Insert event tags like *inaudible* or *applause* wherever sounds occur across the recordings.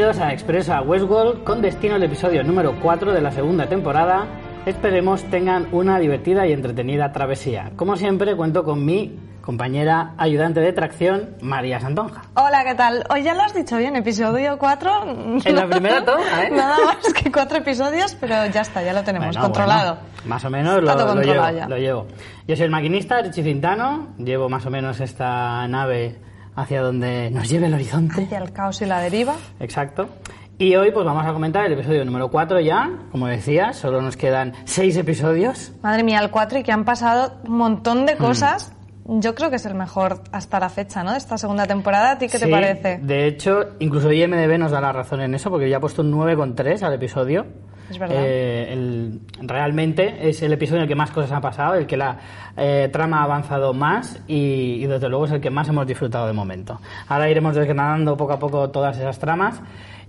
Bienvenidos a Expreso a Westworld con destino al episodio número 4 de la segunda temporada. Esperemos tengan una divertida y entretenida travesía. Como siempre, cuento con mi compañera ayudante de tracción, María Santonja. Hola, ¿qué tal? Hoy ya lo has dicho bien, episodio 4. En la primera toma, ¿eh? *laughs* Nada más que cuatro episodios, pero ya está, ya lo tenemos Bueno, controlado. bueno, más o menos lo, lo llevo, lo llevo. Yo soy el maquinista, Richie Cintano. Llevo más o menos esta nave hacia donde nos lleve el horizonte. Hacia el caos y la deriva. Exacto. Y hoy pues vamos a comentar el episodio número 4 ya. Como decía, solo nos quedan 6 episodios. Madre mía, el 4 y que han pasado un montón de cosas. Yo creo que es el mejor hasta la fecha, ¿no? De esta segunda temporada. ¿A ti qué te parece? De hecho, incluso IMDB nos da la razón en eso, porque ya ha puesto un 9,3 al episodio. Es verdad. Eh, el- realmente es el episodio en el que más cosas han pasado, el que la eh, trama ha avanzado más y, y desde luego es el que más hemos disfrutado de momento. Ahora iremos desgranando poco a poco todas esas tramas,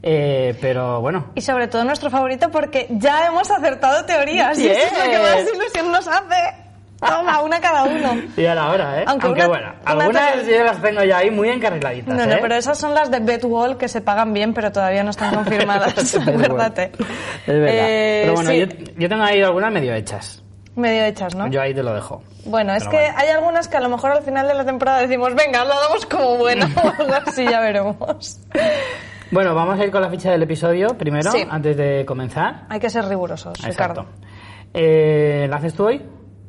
eh, pero bueno. Y sobre todo nuestro favorito porque ya hemos acertado teorías. Y Bien. eso es lo que más ilusión nos hace. Toma, una cada uno. Y a la hora, ¿eh? Aunque Aunque, una- bueno, una algunas yo las tengo ya ahí muy encarriladitas, No, ¿eh? no, pero esas son las de Bedwall que se pagan bien, pero todavía no están *laughs* confirmadas. Acuérdate. Es verdad. Eh, pero bueno, sí, yo, yo tengo ahí algunas medio hechas. medio hechas, ¿no? Yo ahí te lo dejo. Bueno, es que bueno. hay algunas que a lo mejor al final de la temporada decimos, venga, lo damos como buena o *laughs* *laughs* algo así, ya veremos. Bueno, vamos a ir con la ficha del episodio primero, Sí. antes de comenzar. Hay que ser rigurosos, Exacto. Ricardo. Eh, ¿La haces tú hoy?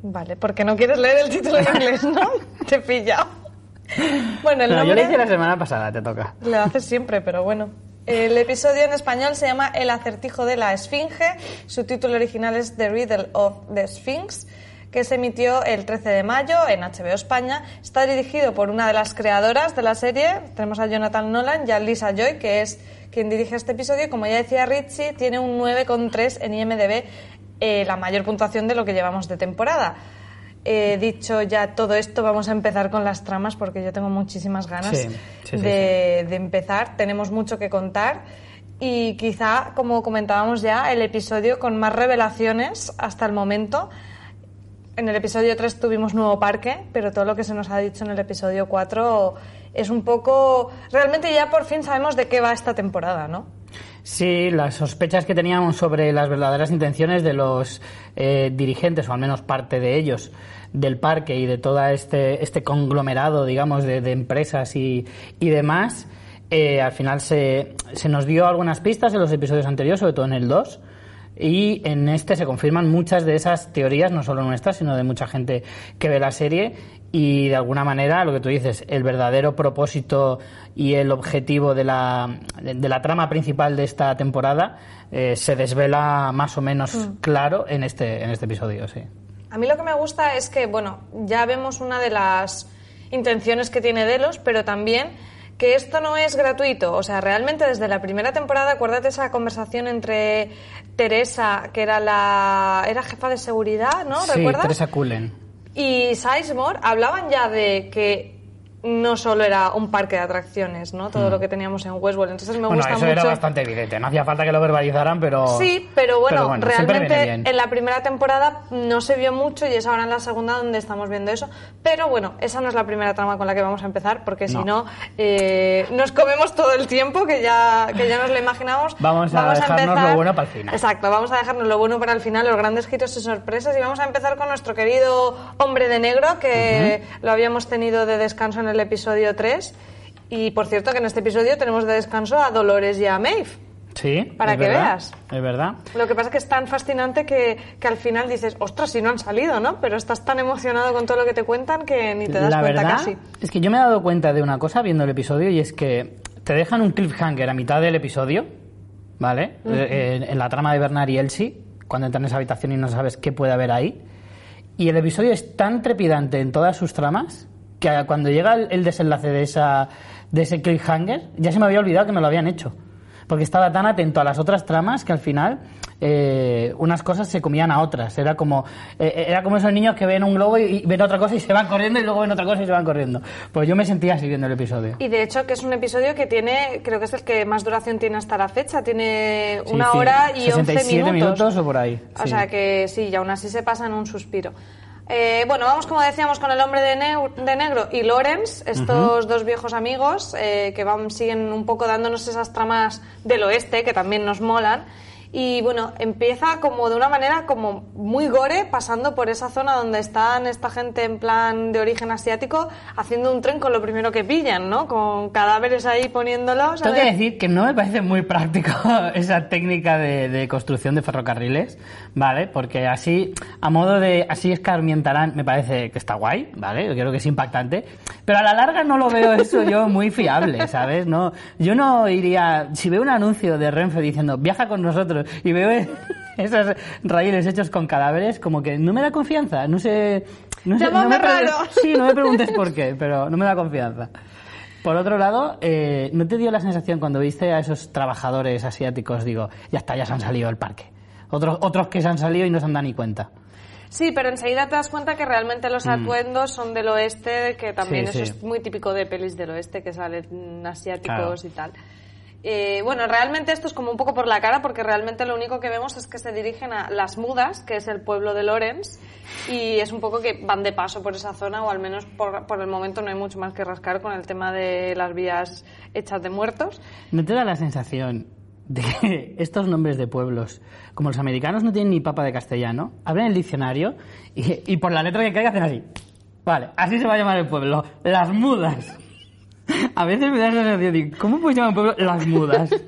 Vale, porque no quieres leer el título en inglés, ¿no? *laughs* Te he pillado. Bueno, el No, yo nombre... le hice la semana pasada, te toca. Lo haces siempre, pero bueno. El episodio en español se llama El acertijo de la Esfinge. Su título original es The Riddle of the Sphinx, que se emitió el 13 de mayo en HBO España. Está dirigido por una de las creadoras de la serie. Tenemos a Jonathan Nolan y a Lisa Joy, que es quien dirige este episodio. Como ya decía Richie, tiene un 9,3 en IMDb, eh, la mayor puntuación de lo que llevamos de temporada. Eh, dicho ya todo esto, vamos a empezar con las tramas porque yo tengo muchísimas ganas Sí, sí, sí, de, de empezar. Tenemos mucho que contar y quizá, como comentábamos ya, el episodio con más revelaciones hasta el momento. En el episodio 3 tuvimos nuevo parque, pero todo lo que se nos ha dicho en el episodio 4 es un poco... Realmente ya por fin sabemos de qué va esta temporada, ¿no? Sí, las sospechas que teníamos sobre las verdaderas intenciones de los eh, dirigentes, o al menos parte de ellos, del parque y de todo este, este conglomerado, digamos, de, empresas y, y demás, eh, al final se, se nos dio algunas pistas en los episodios anteriores, sobre todo en el 2. Y en este se confirman muchas de esas teorías, no solo nuestras, sino de mucha gente que ve la serie. Y de alguna manera, lo que tú dices, el verdadero propósito y el objetivo de la, de la trama principal de esta temporada eh, se desvela más o menos claro en este, en este episodio, sí. A mí lo que me gusta es que, bueno, ya vemos una de las intenciones que tiene Delos, pero también que esto no es gratuito. O sea, realmente desde la primera temporada, acuérdate esa conversación entre Teresa, que era la era jefa de seguridad, ¿no? Sí, ¿Recuerdas? Teresa Cullen. Y Sizemore hablaban ya de que no solo era un parque de atracciones, ¿no? Todo lo que teníamos en Westworld. Entonces me Mm. bueno, gusta eso mucho. era bastante evidente. No hacía falta que lo verbalizaran, pero... Sí, pero bueno, siempre viene realmente en la primera temporada no se vio mucho y es ahora en la segunda donde estamos viendo eso. Pero bueno, esa no es la primera trama con la que vamos a empezar, porque si No. no, eh, nos comemos todo el tiempo que ya, que ya nos lo imaginamos. Vamos a dejarnos lo bueno para el final. Exacto, vamos a dejarnos lo bueno para el final, los grandes giros y sorpresas. Y vamos a empezar con nuestro querido hombre de negro, que lo habíamos tenido de descanso en el episodio 3. Y por cierto, que en este episodio tenemos de descanso a Dolores y a Maeve. Sí, Para es que verdad, veas. Es verdad. Lo que pasa es que es tan fascinante que, que al final dices, ostras, si no han salido, ¿no? Pero estás tan emocionado con todo lo que te cuentan que ni te das la cuenta verdad casi. es que yo me he dado cuenta de una cosa viendo el episodio y es que te dejan un cliffhanger a mitad del episodio, ¿vale? Eh, en, en la trama de Bernard y Elsie, cuando entran en esa habitación y no sabes qué puede haber ahí. Y el episodio es tan trepidante en todas sus tramas que cuando llega el, el desenlace de, esa, de ese cliffhanger, ya se me había olvidado que me lo habían hecho. Porque estaba tan atento a las otras tramas que al final eh, unas cosas se comían a otras. Era como, eh, era como esos niños que ven un globo y, y ven otra cosa y se van corriendo y luego ven otra cosa y se van corriendo. Pues yo me sentía así viendo el episodio. Y de hecho que es un episodio que tiene, creo que es el que más duración tiene hasta la fecha, tiene Sí, una sí, hora y 11 67 minutos. minutos o por ahí, O sí. sea que sí, y aún así se pasa en un suspiro. Eh, bueno, vamos como decíamos con el hombre de, negro y Lawrence, estos dos viejos amigos eh, que van, siguen un poco dándonos esas tramas del oeste que también nos molan. Y bueno, empieza como de una manera como muy gore, pasando por esa zona donde están esta gente en plan de origen asiático, haciendo un tren con lo primero que pillan, ¿no? Con cadáveres ahí poniéndolos. Tengo que decir que no me parece muy práctico *laughs* esa técnica de, de construcción de ferrocarriles, ¿vale? Porque así, a modo de, así escarmientarán, me parece que está guay, ¿vale? Yo creo que es impactante, pero a la larga no lo veo eso yo muy fiable, ¿sabes? No, yo no iría, si veo un anuncio de Renfe diciendo, viaja con nosotros, y veo *laughs* esos raíles hechos con cadáveres, como que no me da confianza, no sé... No sé no me. Sí, no me preguntes por qué, pero no me da confianza. Por otro lado, eh, ¿no te dio la sensación cuando viste a esos trabajadores asiáticos, digo, ya está, ya se han salido del parque? Otros, otros que se han salido y no se han dado ni cuenta. Sí, pero enseguida te das cuenta que realmente los atuendos son del oeste, que también Mm. Sí, eso sí. es muy típico de pelis del oeste, que salen asiáticos Claro. y tal. Eh, bueno, realmente esto es como un poco por la cara, porque realmente lo único que vemos es que se dirigen a Las Mudas, que es el pueblo de Lorenz, y es un poco que van de paso por esa zona, o al menos por, por el momento no hay mucho más que rascar con el tema de las vías hechas de muertos. ¿No te da la sensación de *laughs* estos nombres de pueblos, como los americanos no tienen ni papa de castellano, abren el diccionario y, por la letra que caiga hacen así? Vale, así se va a llamar el pueblo, Las Mudas. *laughs* A veces me da la sensación de, ¿cómo puedes llamar un pueblo Las Mudas? *laughs*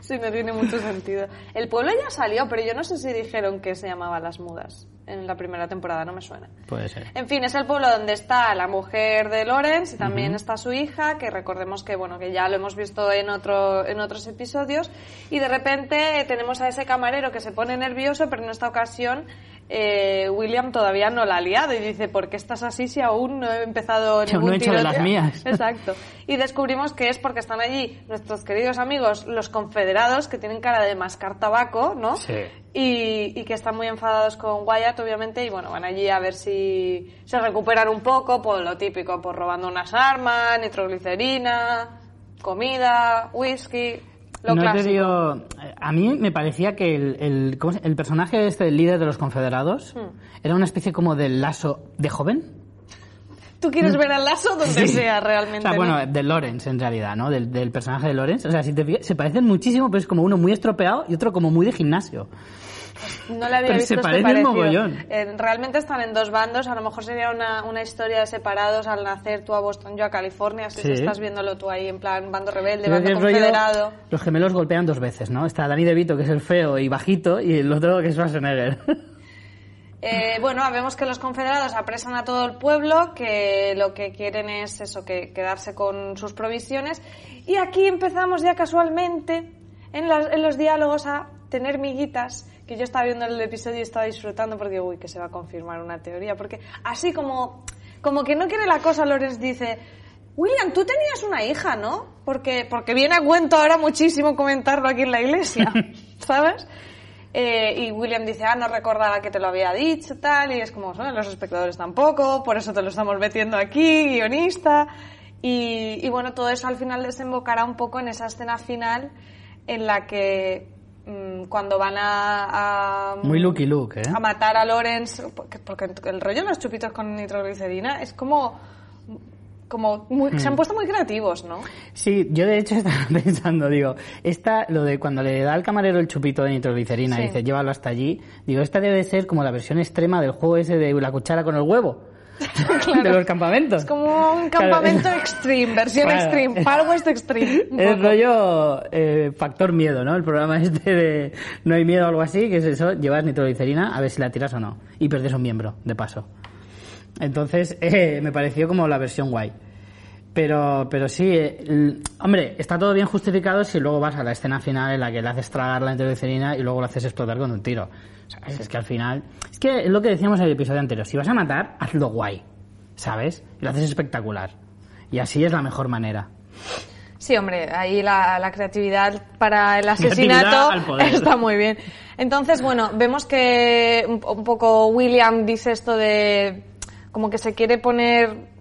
Sí, no tiene mucho sentido. El pueblo ya salió, pero yo no sé si dijeron que se llamaba Las Mudas en la primera temporada, no me suena. Puede ser. En fin, es el pueblo donde está la mujer de Lorenz y también está su hija, que recordemos que bueno, que ya lo hemos visto en otro en otros episodios y de repente tenemos a ese camarero que se pone nervioso, pero en esta ocasión eh, William todavía no la ha liado y dice, ¿por qué estás así si aún no he empezado ningún no he hecho de las tiroteo?". mías. *laughs* Exacto. Y descubrimos que es porque están allí nuestros queridos amigos, los confederados, que tienen cara de mascar tabaco, ¿no? Sí. y, y que están muy enfadados con Wyatt, obviamente, y bueno, van allí a ver si se recuperan un poco, por lo típico, por robando unas armas, nitroglicerina, comida, whisky, lo no clásico. te digo, a mí me parecía que el, el, ¿cómo se- el personaje este, el líder de los confederados, Hmm. era una especie como de lazo de joven. Tú quieres ver al lazo donde Sí. sea realmente. O bueno, de Lawrence en realidad, ¿no? Del, del personaje de Lawrence. O sea, si te se parecen muchísimo, pero es como uno muy estropeado y otro como muy de gimnasio. No le había Pero visto se este parecen parecido. mogollón. Eh, realmente están en dos bandos. A lo mejor sería una, una historia de separados al nacer tú a Boston, yo a California. Así Sí. que estás viéndolo tú ahí en plan bando rebelde, Creo bando rollo, confederado. los gemelos golpean dos veces, ¿no? Está Danny DeVito, que es el feo y bajito, y el otro que es Schwarzenegger. *laughs* Eh, bueno, vemos que los confederados apresan a todo el pueblo, que lo que quieren es eso, que quedarse con sus provisiones. Y aquí empezamos ya casualmente en, las- en los diálogos a tener miguitas, que yo estaba viendo el episodio y estaba disfrutando porque, uy, que se va a confirmar una teoría. Porque así como, como que no quiere la cosa, Lorenz dice, William, tú tenías una hija, ¿no? Porque, porque viene a cuento ahora muchísimo comentarlo aquí en la iglesia, *laughs* ¿sabes? Eh, y William dice, ah, no recordaba que te lo había dicho, tal, y es como, "Bueno, los espectadores tampoco, por eso te lo estamos metiendo aquí, guionista. Y, y bueno, todo eso al final desembocará un poco en esa escena final en la que cuando van a, a- Muy Lucky Luke, ¿eh? a matar a Lawrence, porque, porque el rollo de los chupitos con nitroglicerina es como, como muy- Mm. se han puesto muy creativos, ¿no? Sí, yo de hecho *laughs* estaba pensando, digo, esta, lo de cuando le da al camarero el chupito de nitroglicerina Sí. y dice, llévalo hasta allí, digo, esta debe ser como la versión extrema del juego ese de la cuchara con el huevo. *laughs* De los campamentos. Es como un campamento extreme, versión Claro. extreme, Far West extreme. Es rollo eh, factor miedo, ¿no? El programa *laughs* este de no hay miedo o algo así, que es eso, llevas nitroglicerina a ver si la tiras o no. Y perdes un miembro, de paso. Entonces, *laughs* eh, me pareció como la versión guay. Pero, pero sí, eh, el- hombre, está todo bien justificado si luego vas a la escena final en la que le haces tragar la nitroglicerina y luego lo haces explotar con un tiro. Es que al final... Es que es lo que decíamos en el episodio anterior. Si vas a matar, hazlo guay. ¿Sabes? Y lo haces espectacular. Y así es la mejor manera. Sí, hombre, ahí la, la creatividad para el asesinato *laughs* está muy bien. Entonces, bueno, vemos que un, un poco William dice esto de como que se quiere poner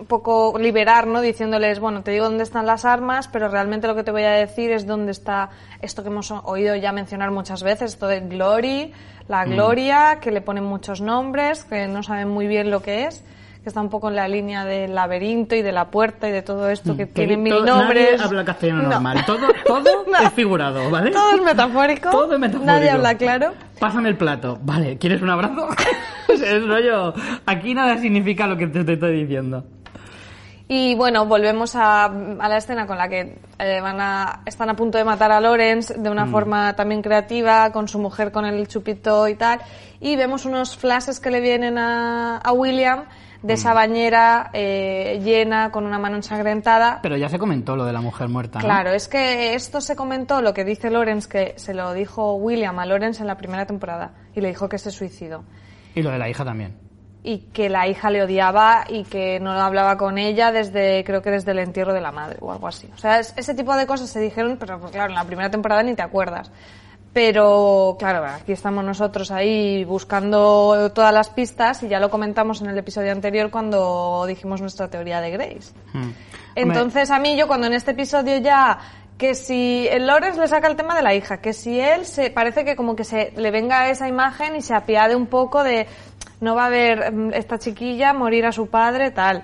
un poco liberar, ¿no? Diciéndoles, bueno, te digo dónde están las armas, pero realmente lo que te voy a decir es dónde está esto que hemos oído ya mencionar muchas veces, esto de Glory, la Mm. Gloria, que le ponen muchos nombres, que no saben muy bien lo que es, que está un poco en la línea del laberinto y de la puerta y de todo esto, que Que tiene mil nombres. Nadie habla castellano No. normal. *laughs* Todo, todo No. es figurado, ¿vale? Todo es metafórico. Todo es metafórico. Nadie habla claro. Pásame el plato. Vale, ¿quieres un abrazo? *laughs* es rollo. Aquí nada significa lo que te, te estoy diciendo. Y bueno, volvemos a, a la escena con la que eh, van a, están a punto de matar a Lawrence de Mm. una forma también creativa, con su mujer con el chupito y tal. Y vemos unos flashes que le vienen a, a William de Mm. esa bañera eh, llena con una mano ensangrentada. Pero ya se comentó lo de la mujer muerta, ¿no? Claro, es que esto se comentó, lo que dice Lawrence, que se lo dijo William a Lawrence en la primera temporada y le dijo que se suicidó. Y lo de la hija también. Y que la hija le odiaba y que no hablaba con ella desde, creo que desde el entierro de la madre o algo así. O sea, es- ese tipo de cosas se dijeron, pero pues, claro, en la primera temporada ni te acuerdas. Pero claro, aquí estamos nosotros ahí buscando todas las pistas y ya lo comentamos en el episodio anterior cuando dijimos nuestra teoría de Grace. Hmm. Entonces a mí yo cuando en este episodio ya que si el Lawrence le saca el tema de la hija, que si él se parece que como que se le venga esa imagen y se apiade un poco de no va a ver mm, esta chiquilla morir a su padre tal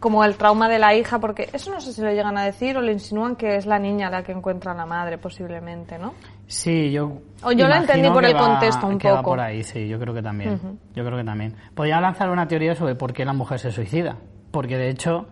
como el trauma de la hija porque eso no sé si lo llegan a decir o le insinúan que es la niña la que encuentra a la madre posiblemente, ¿no? Sí, yo. O yo lo entendí por el va- contexto un que va poco. por ahí, sí, yo creo que también. Yo creo que también. Podría lanzar una teoría sobre por qué la mujer se suicida. Porque de hecho,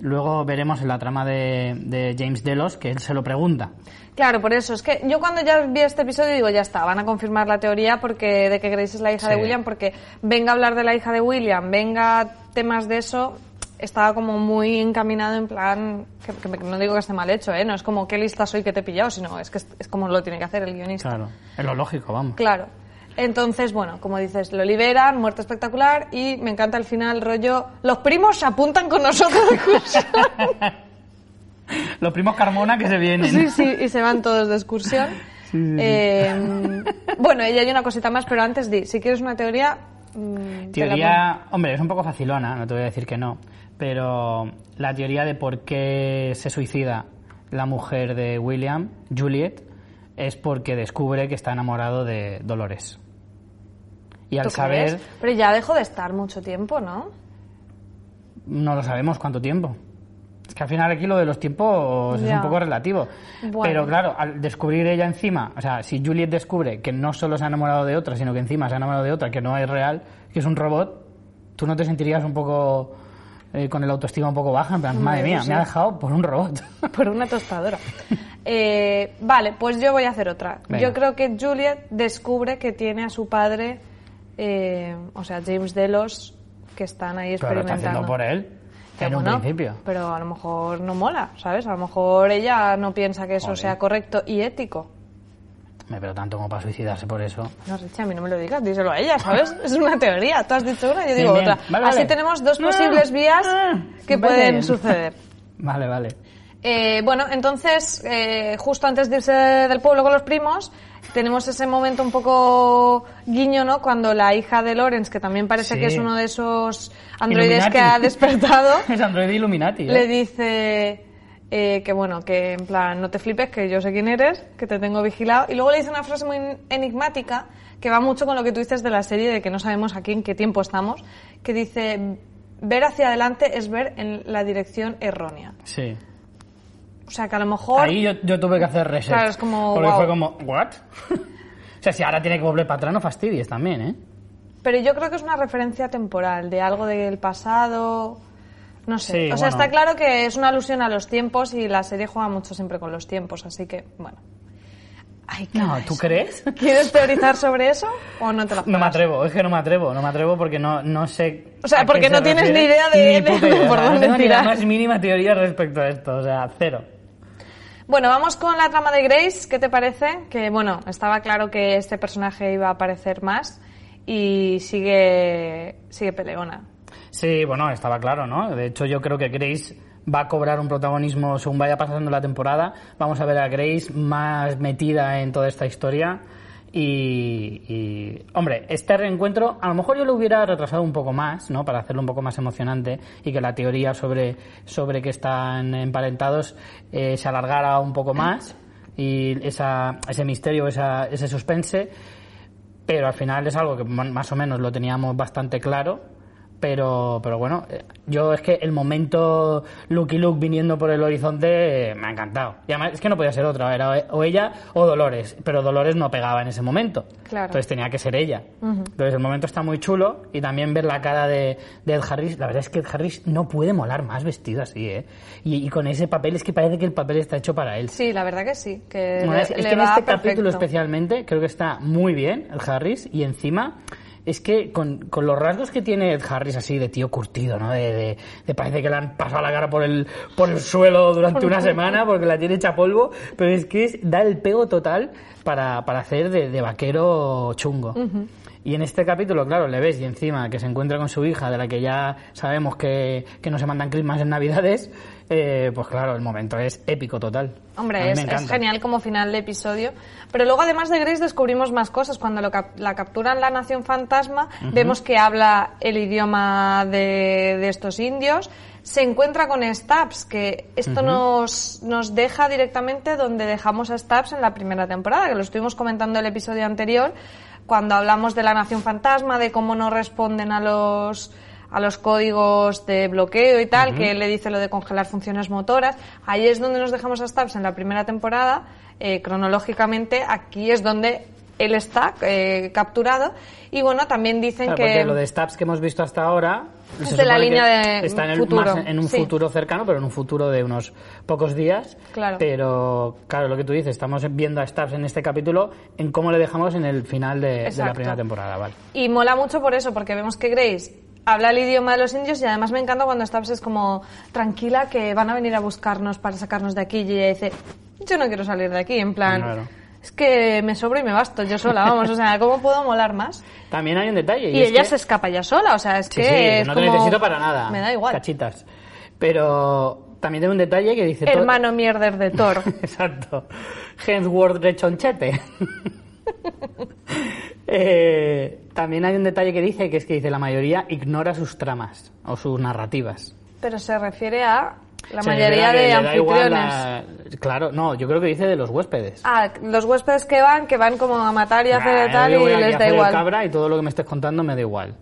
luego veremos en la trama de, de James Delos que él se lo pregunta. Claro, por eso. Es que yo cuando ya vi este episodio digo, ya está, van a confirmar la teoría porque de que Grace es la hija Sí. de William, porque venga a hablar de la hija de William, venga temas de eso, estaba como muy encaminado en plan, que, que no digo que esté mal hecho, ¿eh? No es como qué lista soy que te he pillado, sino es que es, es como lo tiene que hacer el guionista. Claro, es lo lógico, vamos. Claro. Entonces, bueno, como dices, lo liberan, muerte espectacular y me encanta el final, rollo, los primos se apuntan con nosotros de. *laughs* Los primos Carmona que se vienen. Sí, sí, y se van todos de excursión. Eh, bueno, y hay una cosita más, pero antes di, si quieres una teoría... mm, te Teoría, hombre, es un poco facilona, no te voy a decir que no, pero la teoría de por qué se suicida la mujer de William, Juliet, es porque descubre que está enamorado de Dolores. Y al ¿Tú saber, crees? Pero ya dejó de estar mucho tiempo, ¿no? no lo sabemos cuánto tiempo. Es que al final aquí lo de los tiempos es Ya. un poco relativo. Bueno. Pero claro, al descubrir ella encima, o sea, si Juliet descubre que no solo se ha enamorado de otra, sino que encima se ha enamorado de otra, que no es real, que es un robot, ¿tú no te sentirías un poco eh, con el autoestima un poco baja? En plan, madre mía, sí. me ha dejado por un robot. *laughs* Por una tostadora. Eh, vale, pues yo voy a hacer otra. Venga. Yo creo que Juliet descubre que tiene a su padre, eh, o sea, James Delos, que están ahí Pero experimentando. haciendo por él, en un principio. Pero a lo mejor no mola, ¿sabes? A lo mejor ella no piensa que eso Joder. sea correcto y ético. Me pero tanto como para suicidarse por eso. No, Richie, a mí no me lo digas, díselo a ella, ¿sabes? *laughs* Es una teoría. Tú has dicho una, yo digo Bien, bien. otra. Vale, Así vale. tenemos dos Ah, posibles vías ah, que vale. pueden suceder. Vale, vale. Eh, bueno, entonces, eh, justo antes de irse del pueblo con los primos, tenemos ese momento un poco guiño, ¿no? Cuando la hija de Lawrence, que también parece Sí. que es uno de esos androides Illuminati. que ha despertado, *laughs* es Android Illuminati. ¿eh? le dice eh, que bueno, que en plan, no te flipes, que yo sé quién eres, que te tengo vigilado. Y luego le dice una frase muy enigmática que va mucho con lo que tú dices de la serie, de que no sabemos aquí en qué tiempo estamos, que dice, ver hacia adelante es ver en la dirección errónea. Sí. O sea, que a lo mejor... Ahí yo, yo tuve que hacer reset. Claro, es como, Porque wow. fue como, ¿what? *laughs* o sea, si ahora tiene que volver para atrás, no fastidies también, ¿eh? Pero yo creo que es una referencia temporal, de algo del pasado... No sé. Sí, o sea, bueno. está claro que es una alusión a los tiempos y la serie juega mucho siempre con los tiempos, así que, bueno. Ay, No, ¿tú eso. crees? *laughs* ¿Quieres teorizar sobre eso o no te la *laughs* No me atrevo, es que no me atrevo, no me atrevo porque no, no sé. O sea, porque se no tienes ni idea de- ni de idea, por o sea, dónde no tengo ni tirar. la más mínima teoría respecto a esto, o sea, cero. Bueno, vamos con la trama de Grace. ¿Qué te parece? Que, bueno, estaba claro que este personaje iba a aparecer más y sigue, sigue peleona. Sí, bueno, estaba claro, ¿no? De hecho, yo creo que Grace va a cobrar un protagonismo según vaya pasando la temporada. Vamos a ver a Grace más metida en toda esta historia. Y, y, hombre, este reencuentro a lo mejor yo lo hubiera retrasado un poco más, ¿no? Para hacerlo un poco más emocionante y que la teoría sobre, sobre que están emparentados eh, se alargara un poco más y esa, ese misterio, esa, ese suspense pero al final es algo que más o menos lo teníamos bastante claro. Pero, pero bueno, eh, yo es que el momento Lucky Luke viniendo por el horizonte eh, me ha encantado. Y además es que no podía ser otra, era o ella o Dolores, pero Dolores no pegaba en ese momento. Claro. Entonces tenía que ser ella. Entonces el momento está muy chulo y también ver la cara de, de Ed Harris. La verdad es que Ed Harris no puede molar más vestido así, ¿eh? Y, y con ese papel es que parece que el papel está hecho para él. Sí, la verdad que sí. Que Bueno, le, es, es le que en este perfecto. capítulo especialmente creo que está muy bien el Harris y encima es que con, con los rasgos que tiene Ed Harris así de tío curtido, ¿no? De, de- de parece que le han pasado la cara por el, por el suelo durante una semana porque la tiene hecha polvo, pero es que es- da el pego total para, para hacer de, de vaquero chungo. Y en este capítulo, claro, le ves y encima que se encuentra con su hija, de la que ya sabemos que, que no se mandan crismas en Navidades, eh, pues claro, el momento es épico total. Hombre, es, genial como final de episodio. Pero luego, además de Grace, descubrimos más cosas. Cuando lo cap- la capturan la Nación Fantasma, vemos que habla el idioma de, de estos indios. Se encuentra con Stabs, que esto nos, nos deja directamente donde dejamos a Stabs en la primera temporada, que lo estuvimos comentando el episodio anterior, cuando hablamos de la Nación Fantasma, de cómo no responden a los a los códigos de bloqueo y tal, que él le dice lo de congelar funciones motoras. Ahí es donde nos dejamos a Stubbs en la primera temporada. Eh, cronológicamente, aquí es donde él está eh, capturado. Y bueno, también dicen Claro, que... lo de Stabs que hemos visto hasta ahora Es de la línea de está en, el- futuro, más en un sí. futuro cercano, pero en un futuro de unos pocos días. Claro. Pero claro, lo que tú dices, estamos viendo a Stabs en este capítulo en cómo le dejamos en el final de, de la primera temporada, vale. Y mola mucho por eso, porque vemos que Grace habla el idioma de los indios y además me encanta cuando Stubbs es como tranquila que van a venir a buscarnos para sacarnos de aquí y ella dice, yo no quiero salir de aquí, en plan, Claro. es que me sobro y me basto yo sola, vamos, o sea, ¿cómo puedo molar más? También hay un detalle. Y, ella que- se escapa ya sola, o sea, es Sí, que sí, es no te como- necesito para nada. Me da igual. Cachitas. Pero también tiene un detalle que dice... todo- Hermano mierder de Thor. *laughs* Exacto. Hemsworth rechonchete. *laughs* Eh, también hay un detalle que dice, que es que dice la mayoría ignora sus tramas o sus narrativas. Pero se refiere a la Se mayoría de anfitriones. la- Claro, no, yo creo que dice de los huéspedes. Ah, los huéspedes que van, que van como a matar y a hacer tal yo voy y les da igual. cabra y todo lo que me estés contando me da igual.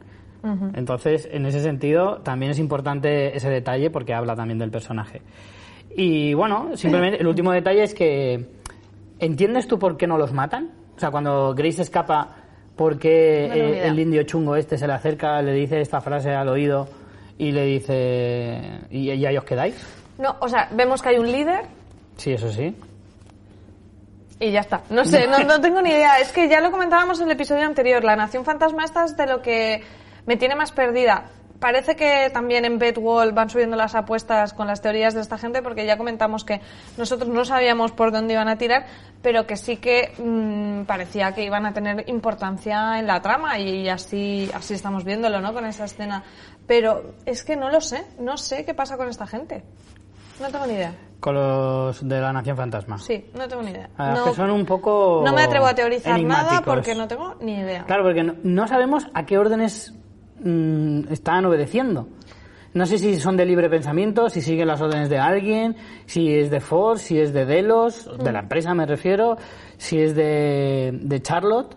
Entonces, en ese sentido, también es importante ese detalle porque habla también del personaje. Y bueno, simplemente el último detalle es que ¿entiendes tú por qué no los matan? O sea, cuando Grace escapa, ¿por qué No tengo ni eh, el indio chungo este se le acerca, le dice esta frase al oído y le dice ¿y, y ahí os quedáis? No, o sea, vemos que hay un líder Sí, eso sí. Y ya está. No sé, no, no tengo ni idea. Es que ya lo comentábamos en el episodio anterior. La Nación Fantasma esta es de lo que me tiene más perdida. Parece que también en Bedwall van subiendo las apuestas con las teorías de esta gente, porque ya comentamos que nosotros no sabíamos por dónde iban a tirar, pero que sí que mm, parecía que iban a tener importancia en la trama y así, así estamos viéndolo, ¿no? Con esa escena. Pero es que no lo sé, no sé qué pasa con esta gente. No tengo ni idea. Con los de la Nación Fantasma. Sí, no tengo ni idea. Ah, no, que son un poco. no me atrevo a teorizar nada porque no tengo ni idea. Claro, porque no, no sabemos a qué órdenes mm, están obedeciendo. No sé si son de libre pensamiento, si siguen las órdenes de alguien, si es de Ford, si es de Delos, de la empresa me refiero, si es de, de Charlotte,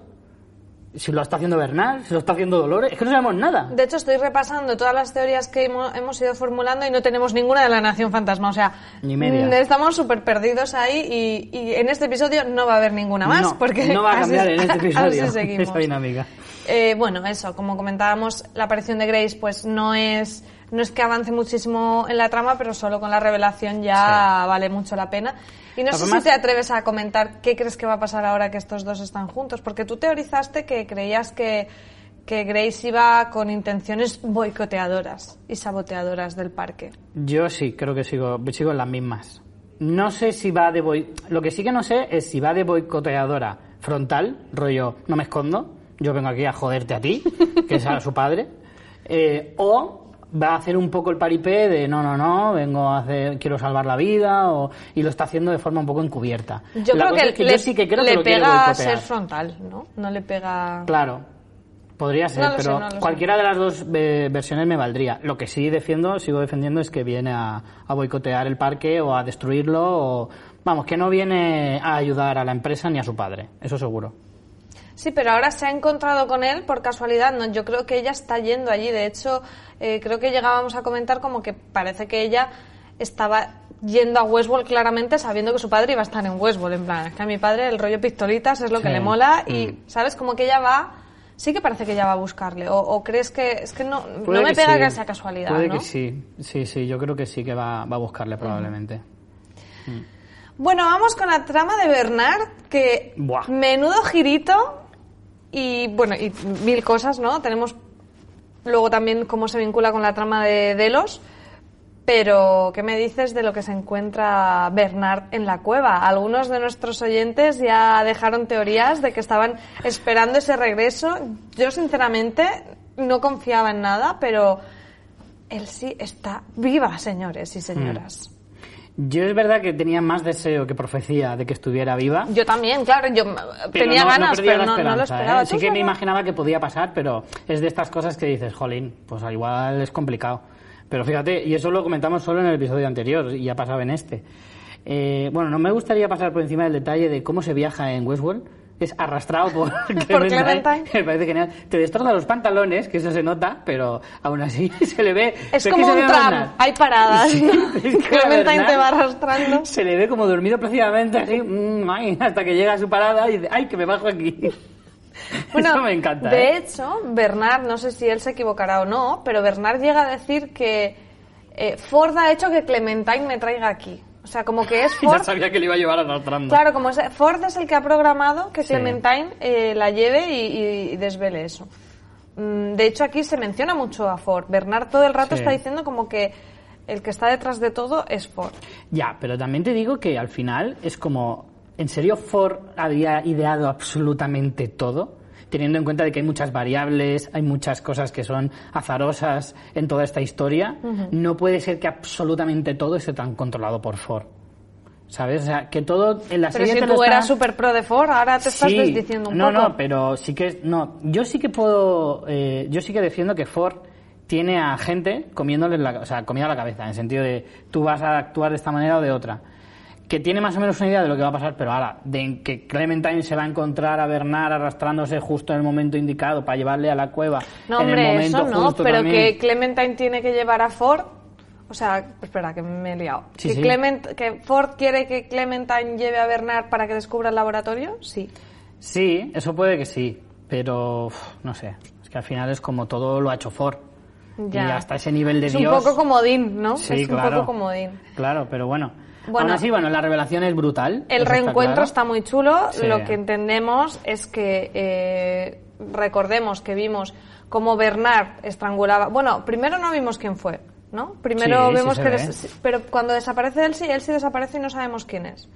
si lo está haciendo Bernal, si lo está haciendo Dolores. Es que no sabemos nada. De hecho, estoy repasando todas las teorías que hemo- hemos ido formulando y no tenemos ninguna de la Nación Fantasma. O sea, Ni media. mm, estamos súper perdidos ahí y, y en este episodio no va a haber ninguna más. no, porque no va a *laughs* así- cambiar en este *laughs* episodio *laughs* esa dinámica. Eh, bueno, eso, como comentábamos, la aparición de Grace pues no es, no es que avance muchísimo en la trama, pero solo con la revelación ya vale mucho la pena. Y no sé si te atreves a comentar qué crees que va a pasar ahora que estos dos están juntos, porque tú teorizaste que creías que, que Grace iba con intenciones boicoteadoras y saboteadoras del parque. Yo sí, creo que sigo, sigo en las mismas. No sé si va de boi... Lo que sí que no sé es si va de boicoteadora frontal, rollo, no me escondo, yo vengo aquí a joderte a ti, que es a su padre, *laughs* eh, o va a hacer un poco el paripé de no, no, no, vengo a hacer, quiero salvar la vida, o, y lo está haciendo de forma un poco encubierta. Yo La creo que, es que le, yo sí que creo le que lo pega ser frontal, ¿no? No le pega... Claro, podría ser, No lo sé, pero no lo sé. cualquiera de las dos eh, versiones me valdría. Lo que sí defiendo, sigo defendiendo, es que viene a, a boicotear el parque o a destruirlo, o vamos, que no viene a ayudar a la empresa ni a su padre, eso seguro. Sí, pero ahora se ha encontrado con él por casualidad. No, yo creo que ella está yendo allí. De hecho, eh, creo que llegábamos a comentar como que parece que ella estaba yendo a Westworld claramente sabiendo que su padre iba a estar en Westworld. En plan, es que a mi padre el rollo pistolitas es lo que le mola y, Mm. ¿sabes? Como que ella va... Sí que parece que ella va a buscarle. O, o crees que... Es que no, Puede no me que pega sí. que sea casualidad, Puede ¿no? que sí, sí, sí, yo creo que sí que va, va a buscarle probablemente. Bueno, vamos con la trama de Bernard, que Buah. menudo girito y bueno, y mil cosas, ¿no? Tenemos luego también cómo se vincula con la trama de Delos, pero ¿qué me dices de lo que se encuentra Bernard en la cueva? Algunos de nuestros oyentes ya dejaron teorías de que estaban esperando ese regreso. Yo sinceramente no confiaba en nada, pero él sí está viva, señores y señoras. Yo es verdad que tenía más deseo que profecía de que estuviera viva. Yo también, claro, yo Pero tenía no- ganas, pero no, no lo esperanza, esperaba. ¿eh? Sí ¿Tú que me imaginaba que podía pasar, pero es de estas cosas que dices, jolín, pues al igual es complicado. Pero fíjate, y eso lo comentamos solo en el episodio anterior, y ya pasaba en este. Eh, bueno, no me gustaría pasar por encima del detalle de cómo se viaja en Westworld. Es arrastrado *laughs* por, Clementine. Me parece genial. Te destroza los pantalones, que eso se nota, pero aún así *laughs* se le ve. Es ¿ves que como un tram, hay paradas. *laughs* Sí, es que a Clementine te va arrastrando. Se le ve como dormido plácidamente, así, mm, hasta que llega a su parada y dice, ay, que me bajo aquí. Bueno, Eso me encanta. de ¿eh? hecho, Bernard, no sé si él se equivocará o no, pero Bernard llega a decir que eh, Ford ha hecho que Clementine me traiga aquí. O sea, como que es *laughs* Ya Ford. sabía que le iba a llevar arrastrando. Claro, como es- Ford es el que ha programado que Sí. Clementine eh, la lleve y, y desvele eso. Mm, De hecho, aquí se menciona mucho a Ford. Bernard todo el rato Sí. está diciendo como que el que está detrás de todo es Ford. Ya, pero también te digo que al final es como, ¿en serio Ford había ideado absolutamente todo? Teniendo en cuenta de que hay muchas variables, hay muchas cosas que son azarosas en toda esta historia, no puede ser que absolutamente todo esté tan controlado por Ford. ¿Sabes? O sea, que todo en la Pero serie si te lo tú está- eras súper pro de Ford, ahora te estás Sí, desdiciendo un no, poco. No, pero sí que no. Yo sí que puedo, eh, yo sí que defiendo que Ford tiene a gente comiéndole la, o sea, comida a la cabeza, en el sentido de tú vas a actuar de esta manera o de otra. Que tiene más o menos una idea de lo que va a pasar, pero ahora, de que Clementine se va a encontrar a Bernard arrastrándose justo en el momento indicado para llevarle a la cueva. No, en el hombre, momento eso no, justo pero también. que Clementine tiene que llevar a Ford. O sea, espera, que me he liado. Sí, que, sí. Clement- que Ford quiere que Clementine lleve a Bernard para que descubra el laboratorio, sí. Sí, eso puede que sí, pero no sé. Es que al final es como todo lo ha hecho Ford. Ya. Y hasta ese nivel de es Dios. un poco comodín, ¿no? Sí, es un claro. poco comodín. Claro, pero bueno. Bueno. Aún así, bueno, la revelación es brutal. El reencuentro claro. está muy chulo. Sí. Lo que entendemos es que eh, recordemos que vimos cómo Bernard estrangulaba. Bueno, primero no vimos quién fue, ¿no? Primero Sí, vemos que. des- pero cuando desaparece él sí, él sí desaparece y no sabemos quién es.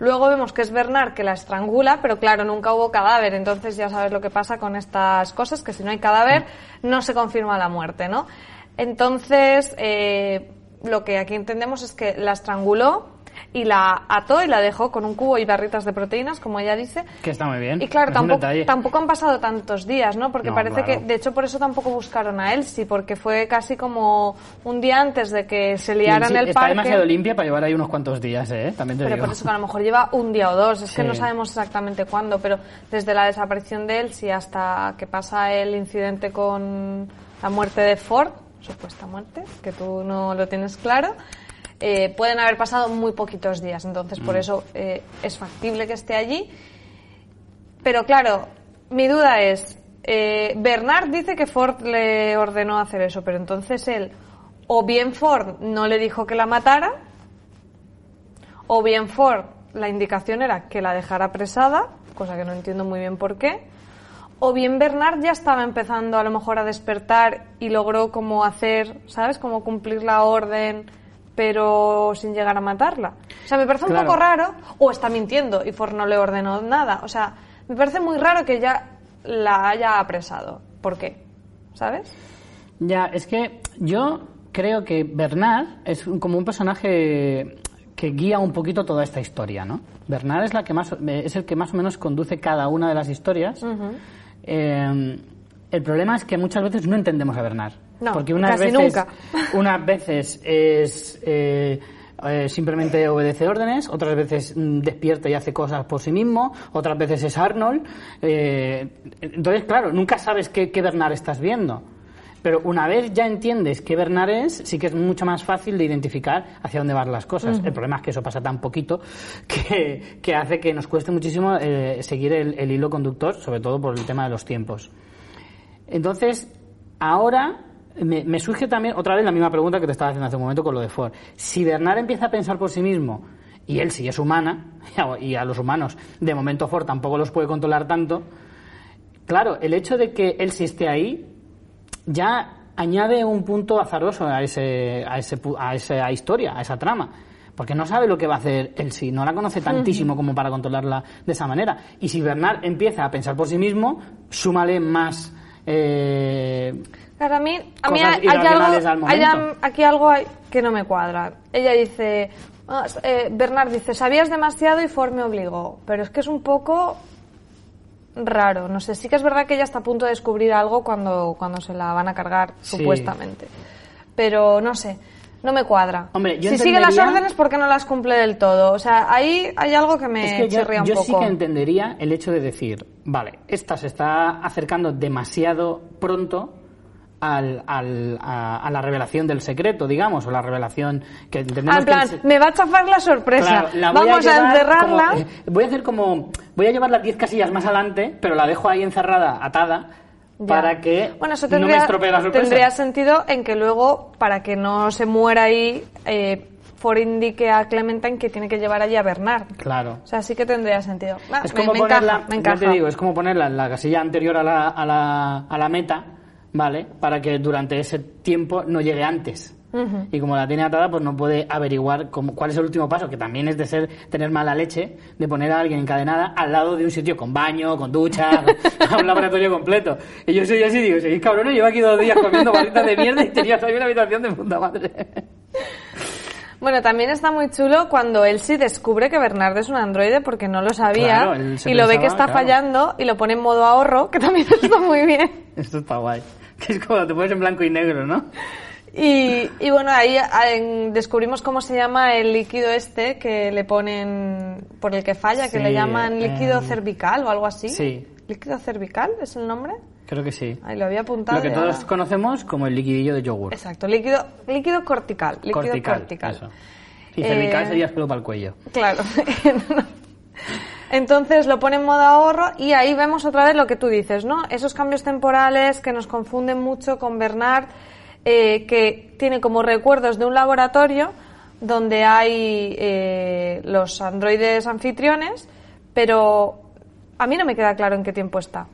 Luego vemos que es Bernard que la estrangula, pero claro, nunca hubo cadáver, entonces ya sabes lo que pasa con estas cosas, que si no hay cadáver no se confirma la muerte, ¿no? Entonces, eh, lo que aquí entendemos es que la estranguló, y la ató y la dejó con un cubo y barritas de proteínas, como ella dice. Que está muy bien. Y claro, tampoco, tampoco han pasado tantos días, ¿no? Porque No, parece claro. que, de hecho, por eso tampoco buscaron a Elsie, porque fue casi como un día antes de que se liara Sí, en el está parque. demasiado limpia para llevar ahí unos cuantos días, ¿eh? También te Pero digo. por eso que a lo mejor lleva un día o dos, es que no sabemos exactamente cuándo, pero desde la desaparición de Elsie hasta que pasa el incidente con la muerte de Ford, supuesta muerte, que tú no lo tienes claro, eh, pueden haber pasado muy poquitos días, entonces Mm. por eso eh, es factible que esté allí. Pero claro, mi duda es, eh, Bernard dice que Ford le ordenó hacer eso, pero entonces él, o bien Ford no le dijo que la matara, o bien Ford la indicación era que la dejara apresada, cosa que no entiendo muy bien por qué, o bien Bernard ya estaba empezando a lo mejor a despertar y logró como hacer, ¿sabes? Como cumplir la orden, pero sin llegar a matarla. O sea, me parece un poco raro, o está mintiendo y Ford no le ordenó nada. O sea, me parece muy raro que ya la haya apresado. ¿Por qué? ¿Sabes? Ya, es que yo creo que Bernard es como un personaje que guía un poquito toda esta historia, ¿no? Bernard es la que más es el que más o menos conduce cada una de las historias. Eh, el problema es que muchas veces no entendemos a Bernard. No, porque unas casi veces, nunca. *laughs* unas veces es eh, eh, simplemente obedece órdenes, otras veces mm, despierta y hace cosas por sí mismo, otras veces es Arnold. eh, entonces, claro, nunca sabes qué, qué Bernard estás viendo. Pero una vez ya entiendes qué Bernard es, sí que es mucho más fácil de identificar hacia dónde van las cosas. El problema es que eso pasa tan poquito *laughs* que, que hace que nos cueste muchísimo eh, seguir el, el hilo conductor, sobre todo por el tema de los tiempos. Entonces, ahora me, me surge también otra vez la misma pregunta que te estaba haciendo hace un momento con lo de Ford. Si Bernard empieza a pensar por sí mismo y él sí es humana, *laughs* y a los humanos de momento Ford tampoco los puede controlar tanto, claro, el hecho de que él sí esté ahí ya añade un punto azaroso a, ese, a, ese, a esa historia, a esa trama. Porque no sabe lo que va a hacer él sí, no la conoce tantísimo como para controlarla de esa manera. Y si Bernard empieza a pensar por sí mismo, súmale más. eh, Claro, a mí, a mí hay, hay irracionales al algo, hay aquí algo que no me cuadra. Ella dice, ah, eh, Bernard dice, sabías demasiado y Ford me obligó. Pero es que es un poco raro. No sé, sí que es verdad que ella está a punto de descubrir algo cuando, cuando se la van a cargar, Sí. supuestamente. Pero no sé, no me cuadra. Hombre, yo si sigue las órdenes, ¿por qué no las cumple del todo? O sea, ahí hay algo que me es que yo, chirría un yo poco. sí que entendería el hecho de decir, vale, esta se está acercando demasiado pronto al, al- a, a la revelación del secreto, digamos, o la revelación que entendemos en que plan, se- me va a chafar la sorpresa. Claro, la Vamos a, llevar encerrarla. como- eh, voy a hacer como. Voy a llevar las 10 casillas más adelante, pero la dejo ahí encerrada, atada, Ya. para que bueno, eso no me tendría, estropee la sorpresa. tendría sentido en que luego, para que no se muera ahí, eh, Ford indique a Clementine que tiene que llevar allí a Bernard. Claro. O sea, sí que tendría sentido. Ah, Es me- como me, ponerla, encaja, me encaja. te digo, es como ponerla en la casilla anterior a la, a la, a la meta, ¿vale? Para que durante ese tiempo no llegue antes. Y como la tiene atada, pues no puede averiguar cómo- cuál es el último paso, que también es de ser tener mala leche, de poner a alguien encadenada al lado de un sitio con baño, con ducha, *laughs* a un laboratorio completo. Y yo soy así, digo, seguís cabrones, llevo aquí dos días comiendo barritas de mierda y tenías ahí una habitación de puta madre. *laughs* Bueno, también está muy chulo cuando Elsie descubre que Bernard es un androide porque no lo sabía Claro, y lo ve que está claro. fallando y lo pone en modo ahorro, que también *laughs* está muy bien. Esto está guay. *laughs* Que es como te pones en blanco y negro, ¿no? Y, y bueno, ahí ah, en- descubrimos cómo se llama el líquido este que le ponen por el que falla, que Sí, le llaman líquido em, cervical o algo así. sí. ¿Líquido cervical es el nombre? Creo que sí. Ahí lo había apuntado. Lo que todos ahora- conocemos como el liquidillo de yogur. Exacto, líquido, líquido cortical. Líquido cortical. cortical. Eso. Y cervical Eh, sería pelo para el cuello. Claro. *laughs* Entonces lo pone en modo ahorro y ahí vemos otra vez lo que tú dices, ¿no? Esos cambios temporales que nos confunden mucho con Bernard, eh, que tiene como recuerdos de un laboratorio donde hay eh, los androides anfitriones, pero a mí no me queda claro en qué tiempo está.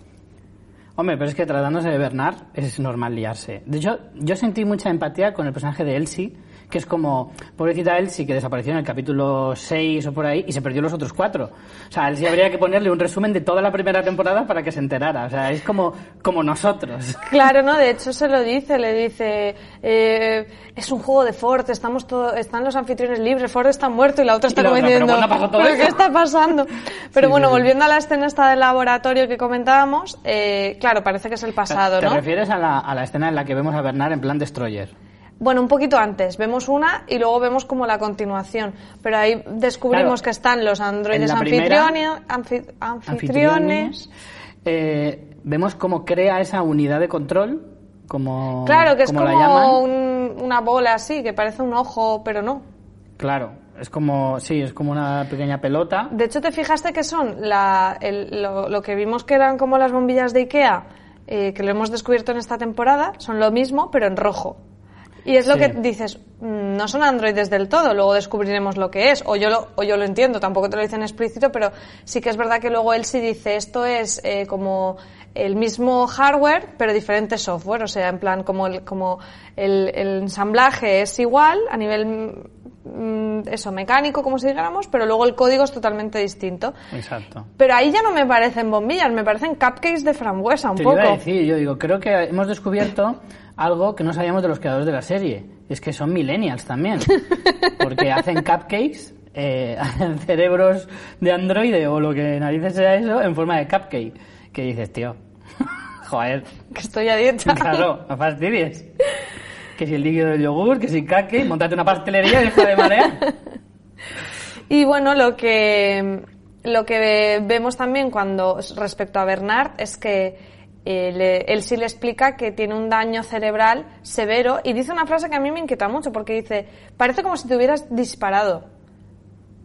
Hombre, pero es que tratándose de Bernard es normal liarse. De hecho, yo sentí mucha empatía con el personaje de Elsie, que es como, pobrecita Elsie, que desapareció en el capítulo 6 o por ahí y se perdió los otros cuatro. O sea, a Elsie habría que ponerle un resumen de toda la primera temporada para que se enterara. O sea, es como, como nosotros. Claro, ¿no? De hecho se lo dice, le dice, eh, es un juego de Ford, estamos todo, están los anfitriones libres, Ford está muerto y la otra está como pero diciendo, bueno, todo ¿pero eso". qué está pasando? *laughs* Pero Sí, bueno, sí, sí. volviendo a la escena esta del laboratorio que comentábamos, eh, claro, parece que es el pasado, ¿Te ¿no? refieres a la, a la escena en la que vemos a Bernard en plan Destroyer? Bueno, un poquito antes. Vemos una y luego vemos como la continuación. Pero ahí descubrimos Claro. que están los androides anfitriones, anfi- anfitriones. eh, vemos cómo crea esa unidad de control, como, Claro, que es como un- una bola así, que parece un ojo, pero no. Claro, es como, sí, es como una pequeña pelota. De hecho, ¿te fijaste que son la, el- lo, lo que vimos que eran como las bombillas de Ikea, eh, que lo hemos descubierto en esta temporada? Son lo mismo, pero en rojo. Y es lo Sí. que dices, mm, no son androides del todo, luego descubriremos lo que es, o yo lo, o yo lo entiendo, tampoco te lo dicen explícito, pero sí que es verdad que luego él sí dice, esto es eh, como el mismo hardware, pero diferente software, o sea, en plan, como el, como el, el ensamblaje es igual a nivel, eso, mecánico, como si dijéramos, pero luego el código es totalmente distinto. Exacto. Pero ahí ya no me parecen bombillas, me parecen cupcakes de frambuesa un Te poco. iba a decir, yo digo, creo que hemos descubierto algo que no sabíamos de los creadores de la serie. Es que son millennials también. *laughs* Porque hacen cupcakes, eh, *laughs* hacen cerebros de androide o lo que narices sea eso en forma de cupcake. Que dices, tío, *laughs* joder, Que estoy a dieta. claro, no fastidies. Que si el líquido del yogur, que si cupcake, montate una pastelería y de marear. *laughs* Y bueno, lo que, lo que vemos también cuando respecto a Bernard es que eh, él sí le explica que tiene un daño cerebral severo y dice una frase que a mí me inquieta mucho porque dice, parece como si te hubieras disparado.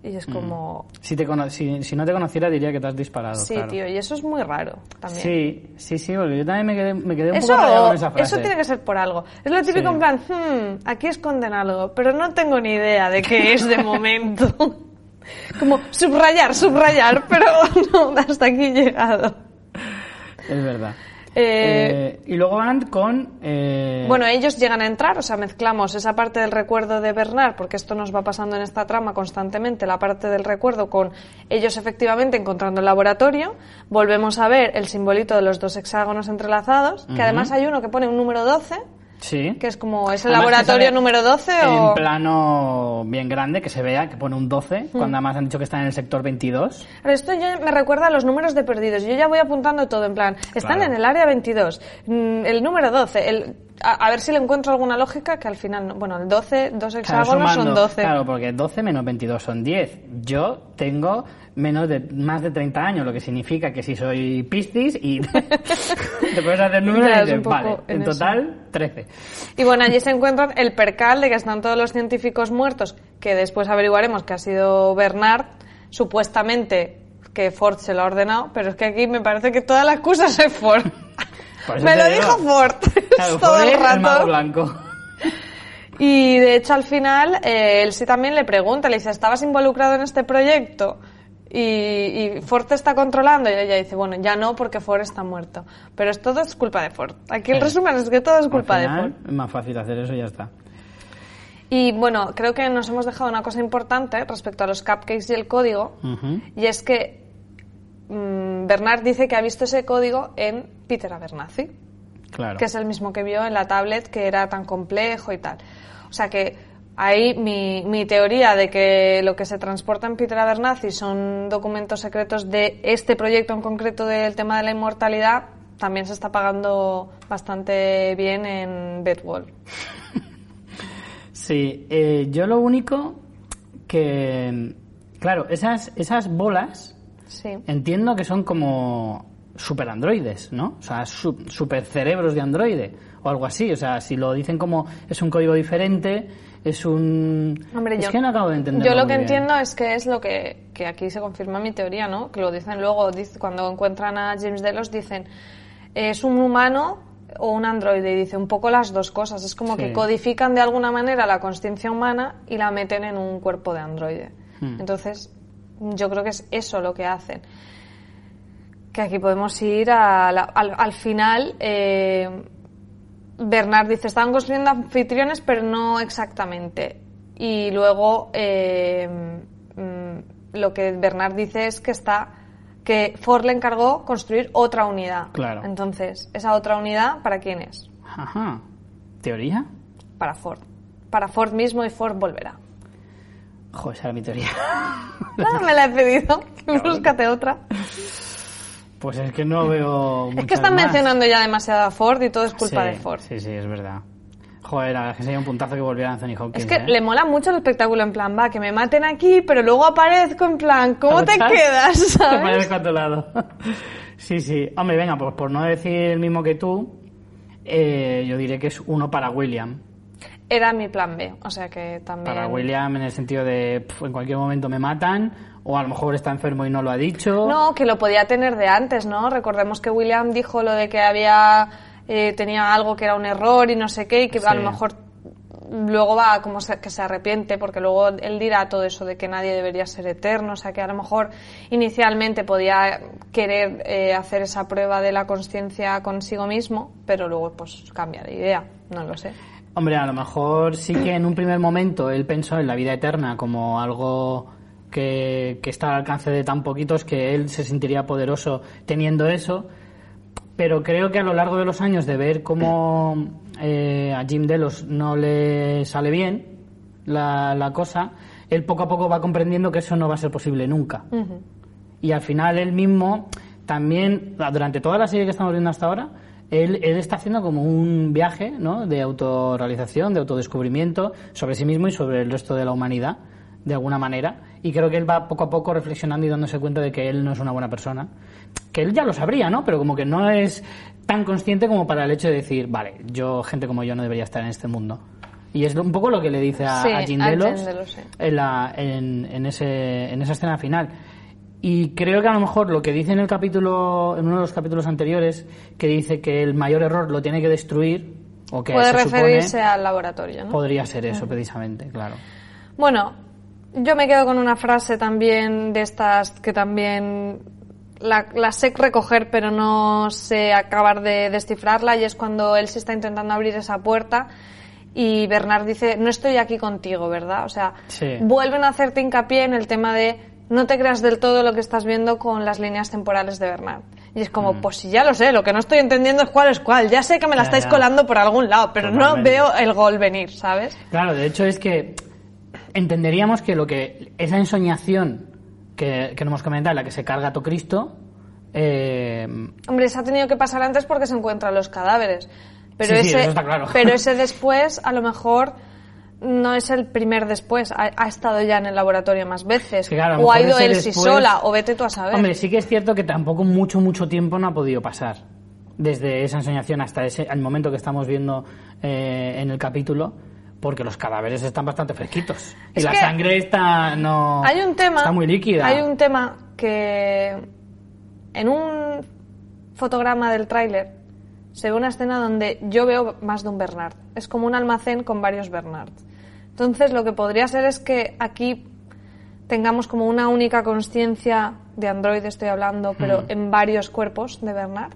Y es como, Si, te cono- si, si no te conociera diría que te has disparado. sí, claro. tío, y eso es muy raro también. Sí, sí, sí, porque yo también me quedé, me quedé un Eso, poco rayado con esa frase. eso tiene que ser por algo. Es lo típico Sí. en plan, hmm, aquí esconden algo, pero no tengo ni idea de qué es de momento. *laughs* Como subrayar, subrayar, pero *laughs* no, hasta aquí he llegado. Es verdad. Eh, Eh, y luego van con... eh, Bueno, ellos llegan a entrar, o sea, mezclamos esa parte del recuerdo de Bernard, porque esto nos va pasando en esta trama constantemente, la parte del recuerdo con ellos efectivamente encontrando el laboratorio. Volvemos a ver el simbolito de los dos hexágonos entrelazados, que además hay uno que pone un número 12, sí. que es como, ¿es el Además laboratorio número 12 En o...? plano bien grande, que se vea, que pone un 12, Mm. cuando además han dicho que está en el sector 22. Pero esto ya me recuerda a los números de perdidos. Yo ya voy apuntando todo en plan. Están Claro. en el área 22, mm, el número 12, el, a, a ver si le encuentro alguna lógica que al final, no. bueno, el 12, dos Claro, hexágonos son sumando. 12. Claro, porque 12 menos 22 son 10. Yo tengo menos de más de 30 años, lo que significa que si soy piscis y *laughs* te puedes hacer números y es dices, vale, en en eso. total 13. Y bueno, allí se encuentran el percal de que están todos los científicos muertos, que después averiguaremos que ha sido Bernard, supuestamente que Ford se lo ha ordenado, pero es que aquí me parece que toda la excusa es Ford. *laughs* Eso me lo digo. dijo Ford *laughs* Claro, todo Ford el es el rato. blanco. Y de hecho al final eh, él sí también le pregunta, le dice, ¿estabas involucrado en este proyecto? Y, y Ford te está controlando y ella dice, bueno, ya no porque Ford está muerto. Pero es todo es culpa de Ford. Aquí el Eh, resumen es que todo es culpa de Ford. Es más fácil hacer eso y ya está. Y bueno, creo que nos hemos dejado una cosa importante respecto a los cupcakes y el código, y es que mm, Bernard dice que ha visto ese código en Peter Abernathy, Claro. que es el mismo que vio en la tablet que era tan complejo y tal. O sea que ahí mi, mi teoría de que lo que se transporta en Peter Abernathy son documentos secretos de este proyecto en concreto del tema de la inmortalidad también se está pagando bastante bien en Bedwall. Sí, eh, yo lo único que... Claro, esas, esas bolas Sí. entiendo que son como super androides, ¿no? O sea, su- super cerebros de androide o algo así. O sea, si lo dicen como es un código diferente, es un... Hombre, es yo, que no acabo de entender. yo lo que entiendo es que es lo que, que aquí se confirma mi teoría, ¿no? Que lo dicen luego, cuando encuentran a James Delos, dicen, es un humano o un androide, y dice un poco las dos cosas. Es como Sí. que codifican de alguna manera la consciencia humana y la meten en un cuerpo de androide. Hmm. Entonces, yo creo que es eso lo que hacen. Que aquí podemos ir a la- al, al final. eh, Bernard dice, estaban construyendo anfitriones, pero no exactamente. Y luego eh, mm, lo que Bernard dice es que está que Ford le encargó construir otra unidad. Claro. Entonces, esa otra unidad, ¿para quién es? Ajá. ¿Teoría? Para Ford. Para Ford mismo y Ford volverá. Joder, esa era mi teoría. No, *laughs* me la he pedido. Búscate otra. Pues es que no veo. *laughs* Es que están más. mencionando ya demasiado a Ford y todo es culpa Sí, de Ford. Sí, sí, es verdad. Joder, verdad es que sería un puntazo que volviera Anthony Hopkins. Es que ¿eh? le mola mucho el espectáculo en plan, va, que me maten aquí, pero luego aparezco en plan, ¿cómo te ¿Estás? quedas? Te parezco a tu lado. *laughs* sí, sí. Hombre, venga, pues por no decir el mismo que tú, eh, yo diré que es uno para William. Era mi plan B, o sea que también... Para William en el sentido de pf, en cualquier momento me matan, o a lo mejor está enfermo y no lo ha dicho. No, que lo podía tener de antes, ¿no? Recordemos que William dijo lo de que había eh, tenía algo que era un error y no sé qué, y que a lo mejor luego va como se- que se arrepiente, porque luego él dirá todo eso de que nadie debería ser eterno, o sea que a lo mejor inicialmente podía querer eh, hacer esa prueba de la conciencia consigo mismo, pero luego pues cambia de idea, no lo sé. Hombre, a lo mejor sí que en un primer momento él pensó en la vida eterna como algo que, que está al alcance de tan poquitos que él se sentiría poderoso teniendo eso, pero creo que a lo largo de los años de ver cómo eh, a Jim Delos no le sale bien la, la cosa, él poco a poco va comprendiendo que eso no va a ser posible nunca. Y al final él mismo también, durante toda la serie que estamos viendo hasta ahora, él, él está haciendo como un viaje ¿no? de autorrealización, de autodescubrimiento sobre sí mismo y sobre el resto de la humanidad, de alguna manera. Y creo que él va poco a poco reflexionando y dándose cuenta de que él no es una buena persona. Que él ya lo sabría, ¿no? Pero como que no es tan consciente como para el hecho de decir, vale, yo, gente como yo, no debería estar en este mundo. Y es un poco lo que le dice a, Sí, a sí. en, la- en, en ese, en esa escena final. Y creo que a lo mejor lo que dice en el capítulo, en uno de los capítulos anteriores, que dice que el mayor error lo tiene que destruir, o que Puede se supone, referirse al laboratorio, ¿no? podría ser eso precisamente, claro. Bueno, yo me quedo con una frase también de estas que también la, la sé recoger pero no sé acabar de descifrarla y es cuando él se está intentando abrir esa puerta y Bernard dice, no estoy aquí contigo, ¿verdad? O sea, Sí. vuelven a hacerte hincapié en el tema de no te creas del todo lo que estás viendo con las líneas temporales de Bernard. Y es como, pues si ya lo sé, lo que no estoy entendiendo es cuál es cuál. Ya sé que me la Ya, estáis ya. colando por algún lado, pero no Totalmente. veo el gol venir, ¿sabes? Claro, de hecho es que entenderíamos que lo que esa ensoñación que, que no hemos comentado, en la que se carga a todo Cristo, eh, Hombre, se ha tenido que pasar antes porque se encuentran los cadáveres. Pero, Sí, sí, ese, eso está claro. pero ese *laughs* después, a lo mejor, no es el primer después. Ha, ha estado ya en el laboratorio más veces. que claro, o ha ido él sí sola, o vete tú a saber. Hombre, sí que es cierto que tampoco mucho, mucho tiempo no ha podido pasar. Desde esa ensoñación hasta ese, el momento que estamos viendo eh, en el capítulo, porque los cadáveres están bastante fresquitos. Y la sangre está, no, hay un tema. está muy líquida. Hay un tema que. En un fotograma del tráiler se ve una escena donde yo veo más de un Bernard. Es como un almacén con varios Bernards. Entonces, lo que podría ser es que aquí tengamos como una única conciencia de Android, estoy hablando, pero Hmm. en varios cuerpos de Bernard.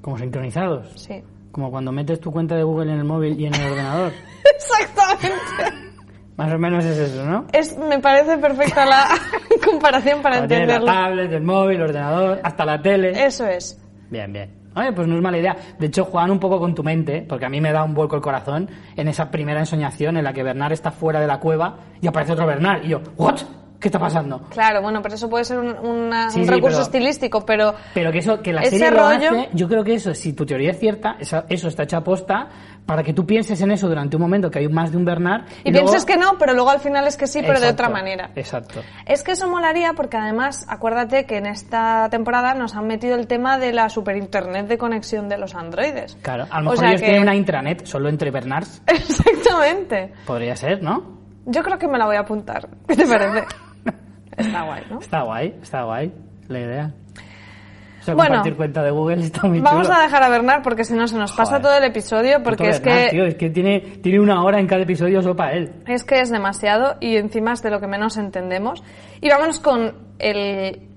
Como sincronizados. Sí. Como cuando metes tu cuenta de Google en el móvil y en el ordenador. *laughs* Exactamente. Más o menos es eso, ¿no? Es, me parece perfecta la *laughs* comparación para tienes la entenderlo. tablet, el móvil, el ordenador, hasta la tele. Eso es. Bien, bien. Oye, pues no es mala idea. De hecho, juegan un poco con tu mente, porque a mí me da un vuelco el corazón en esa primera ensoñación en la que Bernard está fuera de la cueva y aparece otro Bernard. Y yo, ¿what? ¿Qué está pasando? Claro, bueno, pero eso puede ser un, una- Sí, un sí, recurso pero- estilístico, pero Pero que eso, que la serie lo rollo- hace, yo creo que eso, si tu teoría es cierta, esa- eso está hecha aposta para que tú pienses en eso durante un momento que hay más de un Bernard. y, luego- piensas que no, pero luego al final es que sí, pero de otra manera. Exacto. Es que eso molaría porque además, acuérdate que en esta temporada nos han metido el tema de la super internet de conexión de los androides. Claro, a lo O mejor sea ellos que- tienen una intranet solo entre Bernards. *laughs* Exactamente. Podría ser, ¿no? Yo creo que me la voy a apuntar. ¿Qué te parece? *laughs* Está guay, ¿no? Está guay, está guay la idea. O sea, Bueno. compartir cuenta de Google está muy Vamos chulo. a dejar a Bernard porque si no se nos pasa Joder. todo el episodio porque Puto es Bernard, que tío, es que tiene, tiene una hora en cada episodio solo para él. Es que es demasiado y encima es de lo que menos entendemos. Y vámonos con el,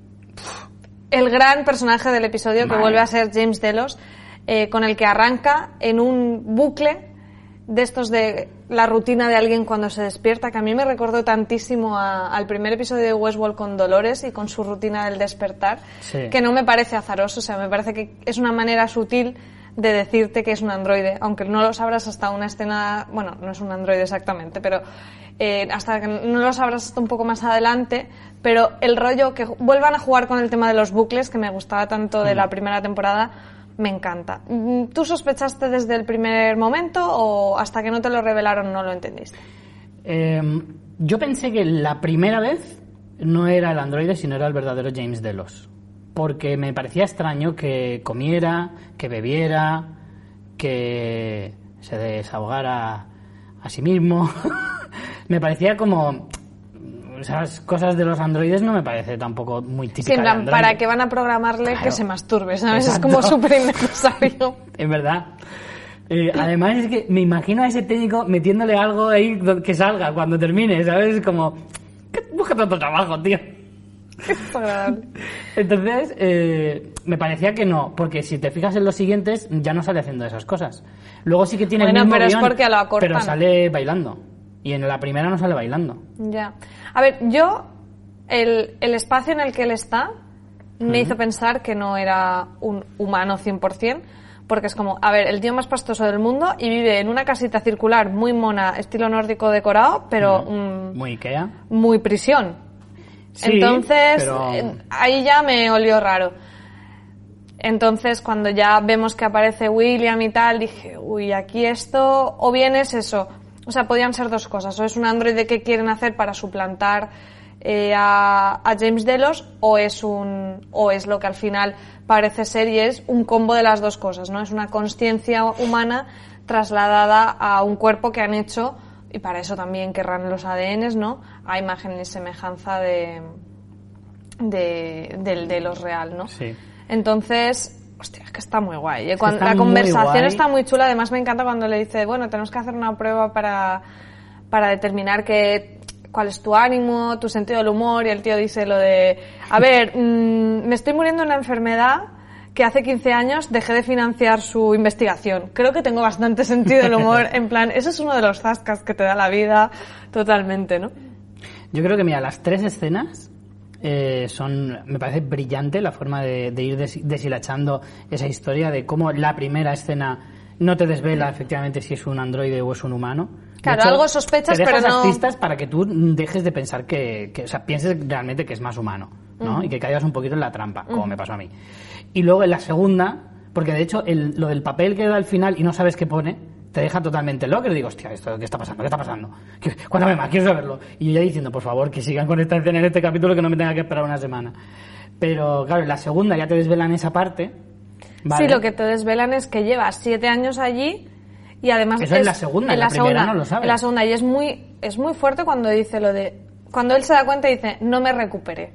el gran personaje del episodio que vuelve a ser James Delos. eh, con el que arranca en un bucle de estos de la rutina de alguien cuando se despierta, que a mí me recordó tantísimo a- al primer episodio de Westworld con Dolores y con su rutina del despertar, Sí. que no me parece azaroso, o sea, me parece que es una manera sutil de decirte que es un androide, aunque no lo sabrás hasta una escena, bueno, no es un androide exactamente, pero eh, hasta que no lo sabrás hasta un poco más adelante, pero el rollo que vuelvan a jugar con el tema de los bucles, que me gustaba tanto de la primera temporada, me encanta. Mm, ¿Tú sospechaste desde el primer momento o hasta que no te lo revelaron no lo entendiste? Eh, yo pensé que la primera vez no era el androide, sino era el verdadero James Delos. Porque me parecía extraño que comiera, que bebiera, que se desahogara a sí mismo. *laughs* me parecía como... Esas cosas de los androides no me parece tampoco muy típicas. Sí, en plan. ¿para qué van a programarle Claro. que se masturbe? ¿Sabes? Exacto. Es como súper innecesario. *laughs* Es verdad. Eh, además es que me imagino a ese técnico metiéndole algo ahí que salga cuando termine, ¿sabes? Como, "¿Qué- búscate otro trabajo, tío. *laughs* Entonces, eh, me parecía que no, porque si te fijas en los siguientes, ya no sale haciendo esas cosas. Luego sí que tiene Bueno, el mismo pero es porque lo acortan. pero sale bailando. Y en la primera no sale bailando. Ya. A ver, yo, el, el espacio en el que él está me hizo pensar que no era un humano 100%, porque es como, a ver, el tío más pastoso del mundo y vive en una casita circular muy mona, estilo nórdico decorado, pero Muy Ikea. muy prisión. Sí, Entonces, pero- eh, ahí ya me olió raro. Entonces, cuando ya vemos que aparece William y tal, dije, uy, aquí esto, o bien es eso. O sea, podían ser dos cosas. O es un androide que quieren hacer para suplantar eh, a, a James Delos, o es un, o es lo que al final parece ser y es un combo de las dos cosas, ¿no? Es una conciencia humana trasladada a un cuerpo que han hecho, y para eso también querrán los ADNs, ¿no? A imagen y semejanza de, de, del de los real, ¿no? Sí. Entonces, hostia, es que está muy guay. ¿eh? Cuando- la conversación guay. está muy chula. Además, me encanta cuando le dice, bueno, tenemos que hacer una prueba para, para determinar que, cuál es tu ánimo, tu sentido del humor. Y el tío dice lo de, a ver, *laughs* mm, me estoy muriendo de una enfermedad que hace 15 años dejé de financiar su investigación. Creo que tengo bastante *laughs* sentido del humor. En plan, eso es uno de los zascas que te da la vida totalmente, ¿no? Yo creo que, mira, las tres escenas eh, son. Me parece brillante la forma de, de ir des- deshilachando esa historia de cómo la primera escena no te desvela efectivamente si es un androide o es un humano. Claro, algo sospechas, te deja pero no- pistas para que tú dejes de pensar que, que- o sea, pienses realmente que es más humano, ¿no? Y que caigas un poquito en la trampa, como me pasó a mí. Y luego en la segunda, porque de hecho el- lo del papel que da al final y no sabes qué pone, te deja totalmente loco. Y digo, hostia, ¿esto qué está pasando? ¿Qué está pasando? ¿Qué- Cuéntame más, quiero saberlo. Y yo ya diciendo, por favor, que sigan con esta escena en este capítulo que no me tenga que esperar una semana. Pero claro, en la segunda ya te desvelan esa parte. ¿vale? Sí, lo que te desvelan es que llevas siete años allí y además Eso en la segunda, en la primera no lo sabes. En la segunda y es muy es muy fuerte cuando dice lo de cuando él se da cuenta y dice no me recuperé.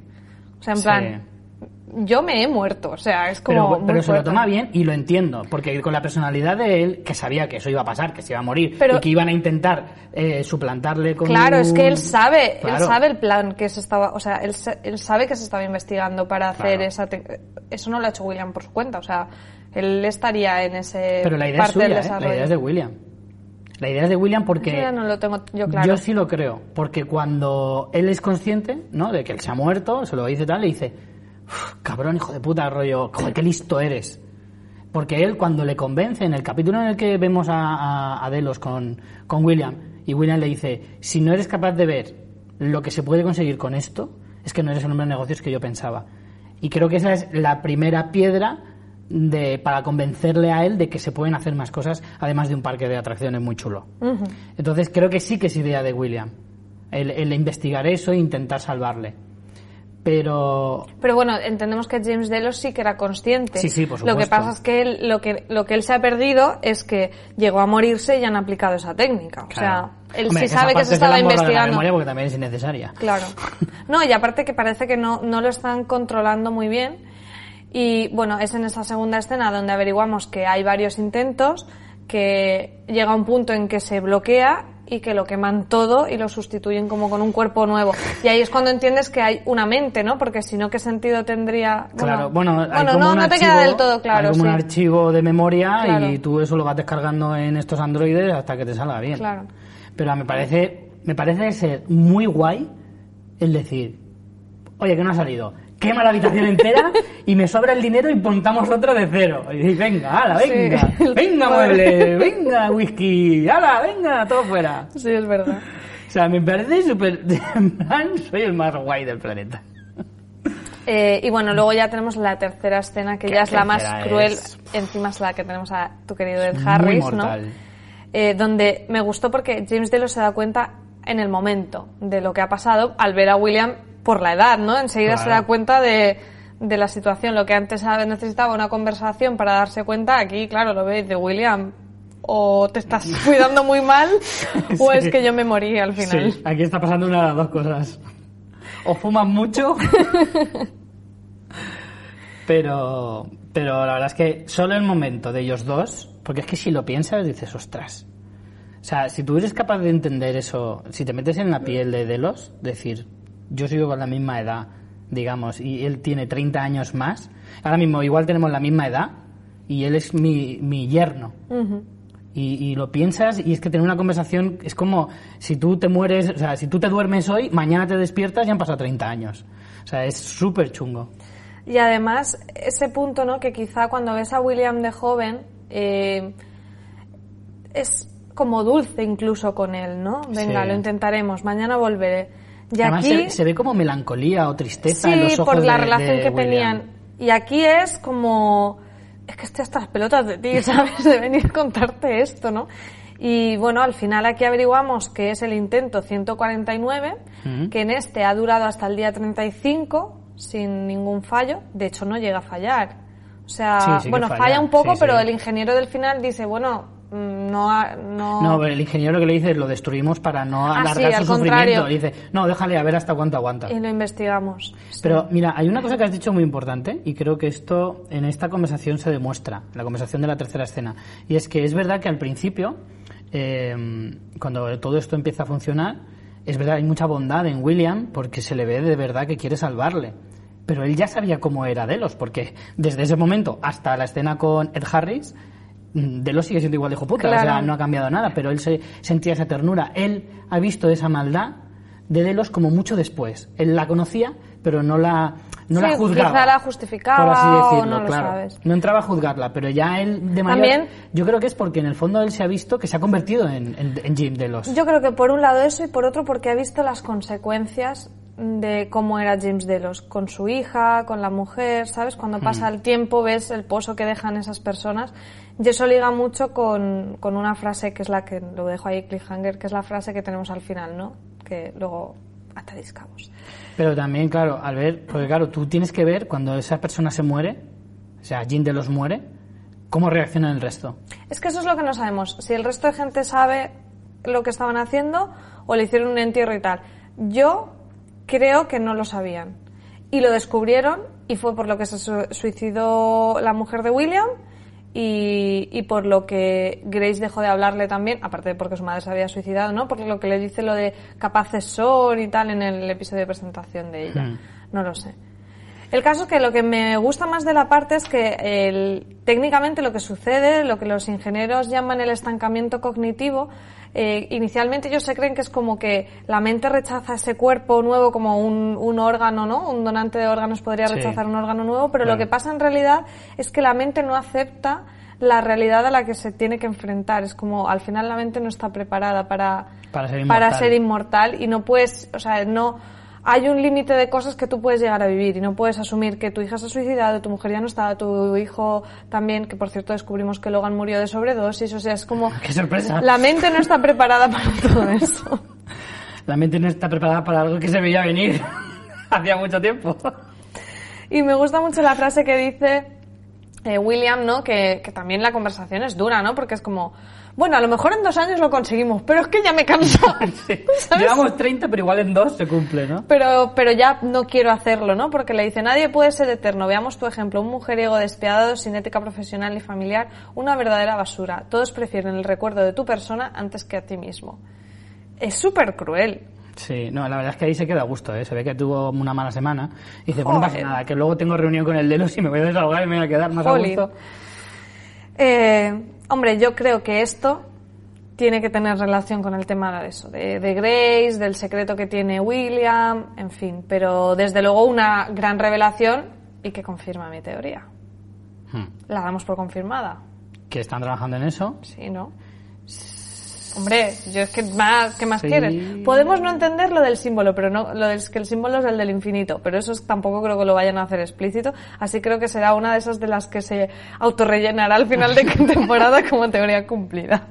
O sea, en Sí. Yo me he muerto, o sea, es como Pero, se lo toma bien y lo entiendo, porque con la personalidad de él, que sabía que eso iba a pasar, que se iba a morir, Pero- y que iban a intentar eh, suplantarle con Claro, es que él sabe, él sabe el plan que se estaba, o sea, él, él sabe que se estaba investigando para hacer Claro. esa, te- eso no lo ha hecho William por su cuenta, o sea, él estaría en ese Pero la idea es parte suya, ¿eh? la idea es de William. La idea es de William porque... Ya no lo tengo yo claro. Yo sí lo creo, porque cuando él es consciente, ¿no? De que él se ha muerto, se lo dice tal, le dice, "Uf, cabrón, hijo de puta, rollo, joder, qué listo eres. Porque él cuando le convence, en el capítulo en el que vemos a, a- a Delos con, con William, y William le dice, si no eres capaz de ver lo que se puede conseguir con esto, es que no eres el hombre de negocios que yo pensaba. Y creo que esa es la primera piedra de, para convencerle a él de que se pueden hacer más cosas, además de un parque de atracciones muy chulo. Entonces creo que sí que es idea de William, el, el investigar eso e intentar salvarle. Pero Pero bueno, entendemos que James Delos sí que era consciente. Sí, sí, por Lo que supuesto. pasa es que él, lo que lo que él se ha perdido es que llegó a morirse y han aplicado esa técnica. O sea, él Hombre, sí sabe que se estaba de la investigando. memoria porque también es innecesaria. Claro. *laughs* No, y aparte que parece que no, no lo están controlando muy bien. Y bueno, es en esa segunda escena donde averiguamos que hay varios intentos, que llega un punto en que se bloquea y que lo queman todo y lo sustituyen como con un cuerpo nuevo. Y ahí es cuando entiendes que hay una mente, ¿no? Porque si no, ¿qué sentido tendría? Claro, bueno, hay bueno, como no, un no te archivo- queda del todo claro, hay como un archivo de memoria Claro. y tú eso lo vas descargando en estos androides hasta que te salga bien. Claro. Pero me parece, me parece ser muy guay el decir, oye, que no ha salido. Quema la habitación entera y me sobra el dinero y montamos otra de cero. Y dices, venga, ala, Sí. venga, *laughs* venga mueble, venga whisky, ala, venga, todo fuera. Sí, es verdad. O sea, me parece súper... *laughs* Soy el más guay del planeta. Eh, y bueno, luego ya tenemos la tercera escena, que ya es la más cruel. es- Encima es la que tenemos a tu querido Ed Muy Harris, ¿no? Eh, donde me gustó porque James Delos se da cuenta en el momento de lo que ha pasado al ver a William por la edad, ¿no? Enseguida se da cuenta de, de la situación. Lo que antes necesitaba una conversación para darse cuenta, aquí, claro, lo veis de William. O te estás *laughs* cuidando muy mal, o es que yo me morí al final. Sí, aquí está pasando una de las dos cosas. O fumas mucho, *laughs* pero, pero la verdad es que solo el momento de ellos dos, porque es que si lo piensas dices, ostras. O sea, si tú eres capaz de entender eso, si te metes en la piel de Delos, decir, yo sigo con la misma edad, digamos, y él tiene 30 años más, ahora mismo igual tenemos la misma edad, y él es mi, mi yerno. Y, y lo piensas y es que tener una conversación es como si tú te mueres, o sea, si tú te duermes hoy, mañana te despiertas y han pasado 30 años. O sea, es súper chungo. Y además, ese punto, ¿no? Que quizá cuando ves a William de joven, eh, es como dulce incluso con él, ¿no? Venga, Sí. lo intentaremos, mañana volveré. Y Además aquí, se, se ve como melancolía o tristeza sí, en los ojos por la de- relación de que William. tenían. Y aquí es como, es que estoy hasta las pelotas de ti, *laughs* ¿sabes? De venir a contarte esto, ¿no? Y bueno, al final aquí averiguamos que es el intento 149, Ujú. que en este ha durado hasta el día 35 sin ningún fallo. De hecho, no llega a fallar. O sea, Sí, sí que bueno, falla, falla un poco, sí, pero el ingeniero del final dice, bueno, no... ha- no... No, pero el ingeniero que le dice lo destruimos para no Ah, alargar sí, su sufrimiento. dice, no, déjale a ver hasta cuánto aguanta. Y lo investigamos. Pero mira, hay una cosa que has dicho muy importante y creo que esto en esta conversación se demuestra, la conversación de la tercera escena. Y es que es verdad que al principio, eh, cuando todo esto empieza a funcionar, es verdad, hay mucha bondad en William porque se le ve de verdad que quiere salvarle. Pero él ya sabía cómo era Delos, porque desde ese momento hasta la escena con Ed Harris, mm, Delos sigue siendo igual de hijo puta, o sea, Claro. no ha cambiado nada, pero él se sentía esa ternura. Él ha visto esa maldad de Delos como mucho después. Él la conocía, pero no la, no la Sí, juzgaba. quizá la justificaba por así o decirlo, no lo claro. sabes. No entraba a juzgarla, pero ya él de mayor... También- Yo creo que es porque en el fondo él se ha visto que se ha convertido en, en, en Jim Delos. Yo creo que por un lado eso y por otro porque ha visto las consecuencias de cómo era James Delos con su hija, con la mujer, ¿sabes? Cuando pasa el tiempo ves el pozo que dejan esas personas y eso liga mucho con, con una frase que es la que lo dejo ahí cliffhanger, que es la frase que tenemos al final, ¿no? Que luego atáis cabos. Pero también, claro, al ver, porque claro, tú tienes que ver cuando esa persona se muere, o sea, Jim Delos muere, cómo reacciona el resto. Es que eso es lo que no sabemos. Si el resto de gente sabe lo que estaban haciendo o le hicieron un entierro y tal. Yo creo que no lo sabían. Y lo descubrieron y fue por lo que se su- suicidó la mujer de William y, y por lo que Grace dejó de hablarle también, aparte de porque su madre se había suicidado, ¿no? Por lo que le dice lo de capaces son y tal en el episodio de presentación de ella. Hmm. No lo sé. El caso es que lo que me gusta más de la parte es que el- técnicamente lo que sucede, lo que los ingenieros llaman el estancamiento cognitivo, eh, inicialmente ellos se creen que es como que la mente rechaza ese cuerpo nuevo como un, un órgano, ¿no? Un donante de órganos podría Sí. rechazar un órgano nuevo, pero Claro. lo que pasa en realidad es que la mente no acepta la realidad a la que se tiene que enfrentar. Es como al final la mente no está preparada para, Para ser para inmortal. ser inmortal y no puedes, o sea, no hay un límite de cosas que tú puedes llegar a vivir y no puedes asumir que tu hija se ha suicidado, tu mujer ya no está, tu hijo también, que por cierto descubrimos que Logan murió de sobredosis, o sea, es como *laughs* ¡Qué sorpresa! la mente no está preparada *laughs* para todo eso. La mente no está preparada para algo que se veía venir *laughs* hacía mucho tiempo. Y me gusta mucho la frase que dice eh, William, ¿no? Que, que también la conversación es dura, ¿no? Porque es como, bueno, a lo mejor en dos años lo conseguimos, pero es que ya me canso. *laughs* Sí. *laughs* Llevamos 30, pero igual en dos se cumple, ¿no? Pero, pero ya no quiero hacerlo, ¿no? Porque le dice, nadie puede ser eterno. Veamos tu ejemplo, un mujeriego despiadado, sin ética profesional y familiar, una verdadera basura. Todos prefieren el recuerdo de tu persona antes que a ti mismo. es súper cruel. Sí, no, la verdad es que ahí se queda a gusto, ¿eh? Se ve que tuvo una mala semana. Y dice, pues no pasa nada, que luego tengo reunión con el Delos y me voy a desahogar y me voy a quedar más Jolín. a gusto. Eh, hombre, yo creo que esto tiene que tener relación con el tema de eso, de, de Grace, del secreto que tiene William, en fin. Pero desde luego una gran revelación y que confirma mi teoría. Hmm. La damos por confirmada. Que están trabajando en eso. Sí, ¿no? Hombre, yo es que más, ¿qué más Sí. quieres? Podemos no entender lo del símbolo, pero no, lo del, que el símbolo es el del infinito, pero eso es- tampoco creo que lo vayan a hacer explícito, así creo que será una de esas de las que se autorrellenará al final de *laughs* temporada como teoría cumplida.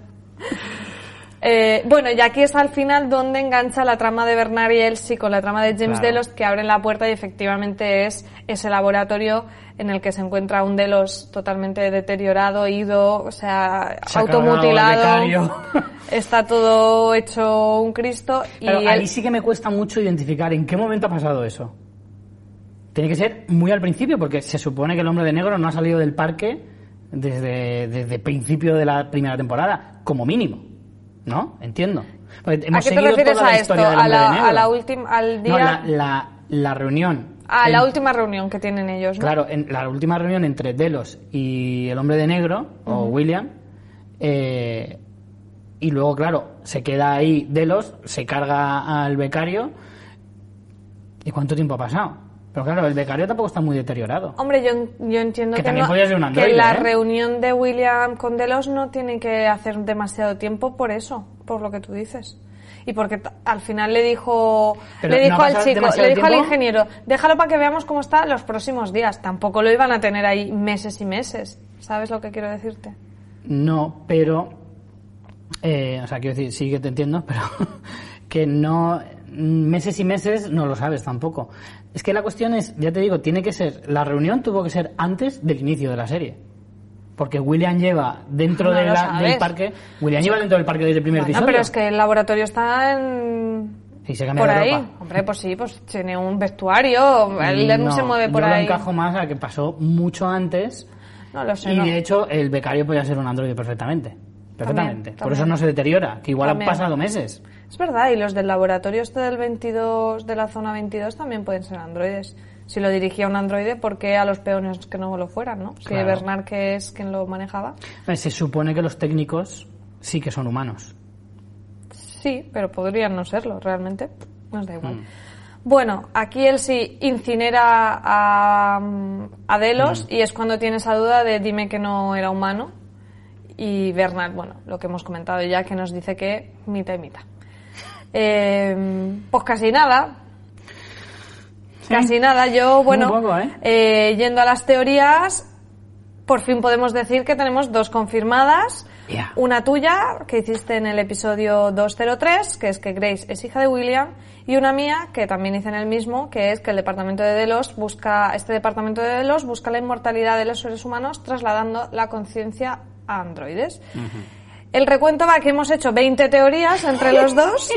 Eh, bueno, y aquí es al final donde engancha la trama de Bernard y Elsie con la trama de James Claro. Delos que abren la puerta y efectivamente es ese laboratorio en el que se encuentra un Delos totalmente deteriorado, ido, o sea, Se automutilado. *laughs* Está todo hecho un Cristo y Pero él- ahí sí que me cuesta mucho identificar en qué momento ha pasado eso. Tiene que ser muy al principio, porque se supone que el hombre de negro no ha salido del parque desde, desde principio de la primera temporada, como mínimo. ¿No? Entiendo. ¿A qué te refieres a la esto? ¿A la, negro. a la última, al día, No, la, la, la reunión. a la última reunión que tienen ellos, ¿no? Claro, en la última reunión entre Delos y el hombre de negro, o William, eh, y luego, claro, se queda ahí Delos, se carga al becario. ¿Y cuánto tiempo ha pasado? Pero claro, el becario tampoco está muy deteriorado. Hombre, yo, yo entiendo Que que, también no- ser un que androide, la ¿eh? reunión de William con Delos no tiene que hacer demasiado tiempo por eso, por lo que tú dices. Y porque al final le dijo, Pero le ¿no dijo al chico, le dijo al ingeniero, déjalo para que veamos cómo está los próximos días. Tampoco lo iban a tener ahí meses y meses. ¿Sabes lo que quiero decirte? No, pero. eh, o sea, quiero decir, sí que te entiendo, *laughs* pero que no. Meses y meses no lo sabes tampoco. Es que la cuestión es, ya te digo, tiene que ser. La reunión tuvo que ser antes del inicio de la serie. Porque William lleva dentro *laughs* No de lo la- sabes. del parque. William lleva dentro del parque desde el primer Bueno, episodio. pero es que el laboratorio está en... Y se cambia por de ahí. ropa. Hombre, pues sí, pues tiene un vestuario, él No, se mueve por yo ahí. lo encajo más a que pasó mucho antes. No lo sé, Y de hecho, el becario podía ser un androide perfectamente. Perfectamente. Por también. eso no se deteriora, que igual También. han pasado meses. Es verdad, y los del laboratorio este del 22, de la zona 22 también pueden ser androides. Si lo dirigía un androide, ¿por qué a los peones que no lo fueran, no? Si Claro. Bernard, que es quien lo manejaba. Se supone que los técnicos sí que son humanos. Sí, pero podrían no serlo, realmente. Nos da igual. Mm. Bueno, aquí él sí incinera a, a Delos Mm. y es cuando tiene esa duda de dime que no era humano. Y Bernard, bueno, lo que hemos comentado ya, que nos dice que mitad y mitad. *laughs* Eh, pues casi nada. Casi nada. Yo, bueno, poco, ¿eh? eh, yendo a las teorías, por fin podemos decir que tenemos dos confirmadas. Una tuya, que hiciste en el episodio 203, que es que Grace es hija de William, y una mía, que también hice en el mismo, que es que el departamento de Delos busca, este departamento de Delos busca la inmortalidad de los seres humanos trasladando la conciencia a androides. El recuento va que hemos hecho 20 teorías entre los *laughs* dos.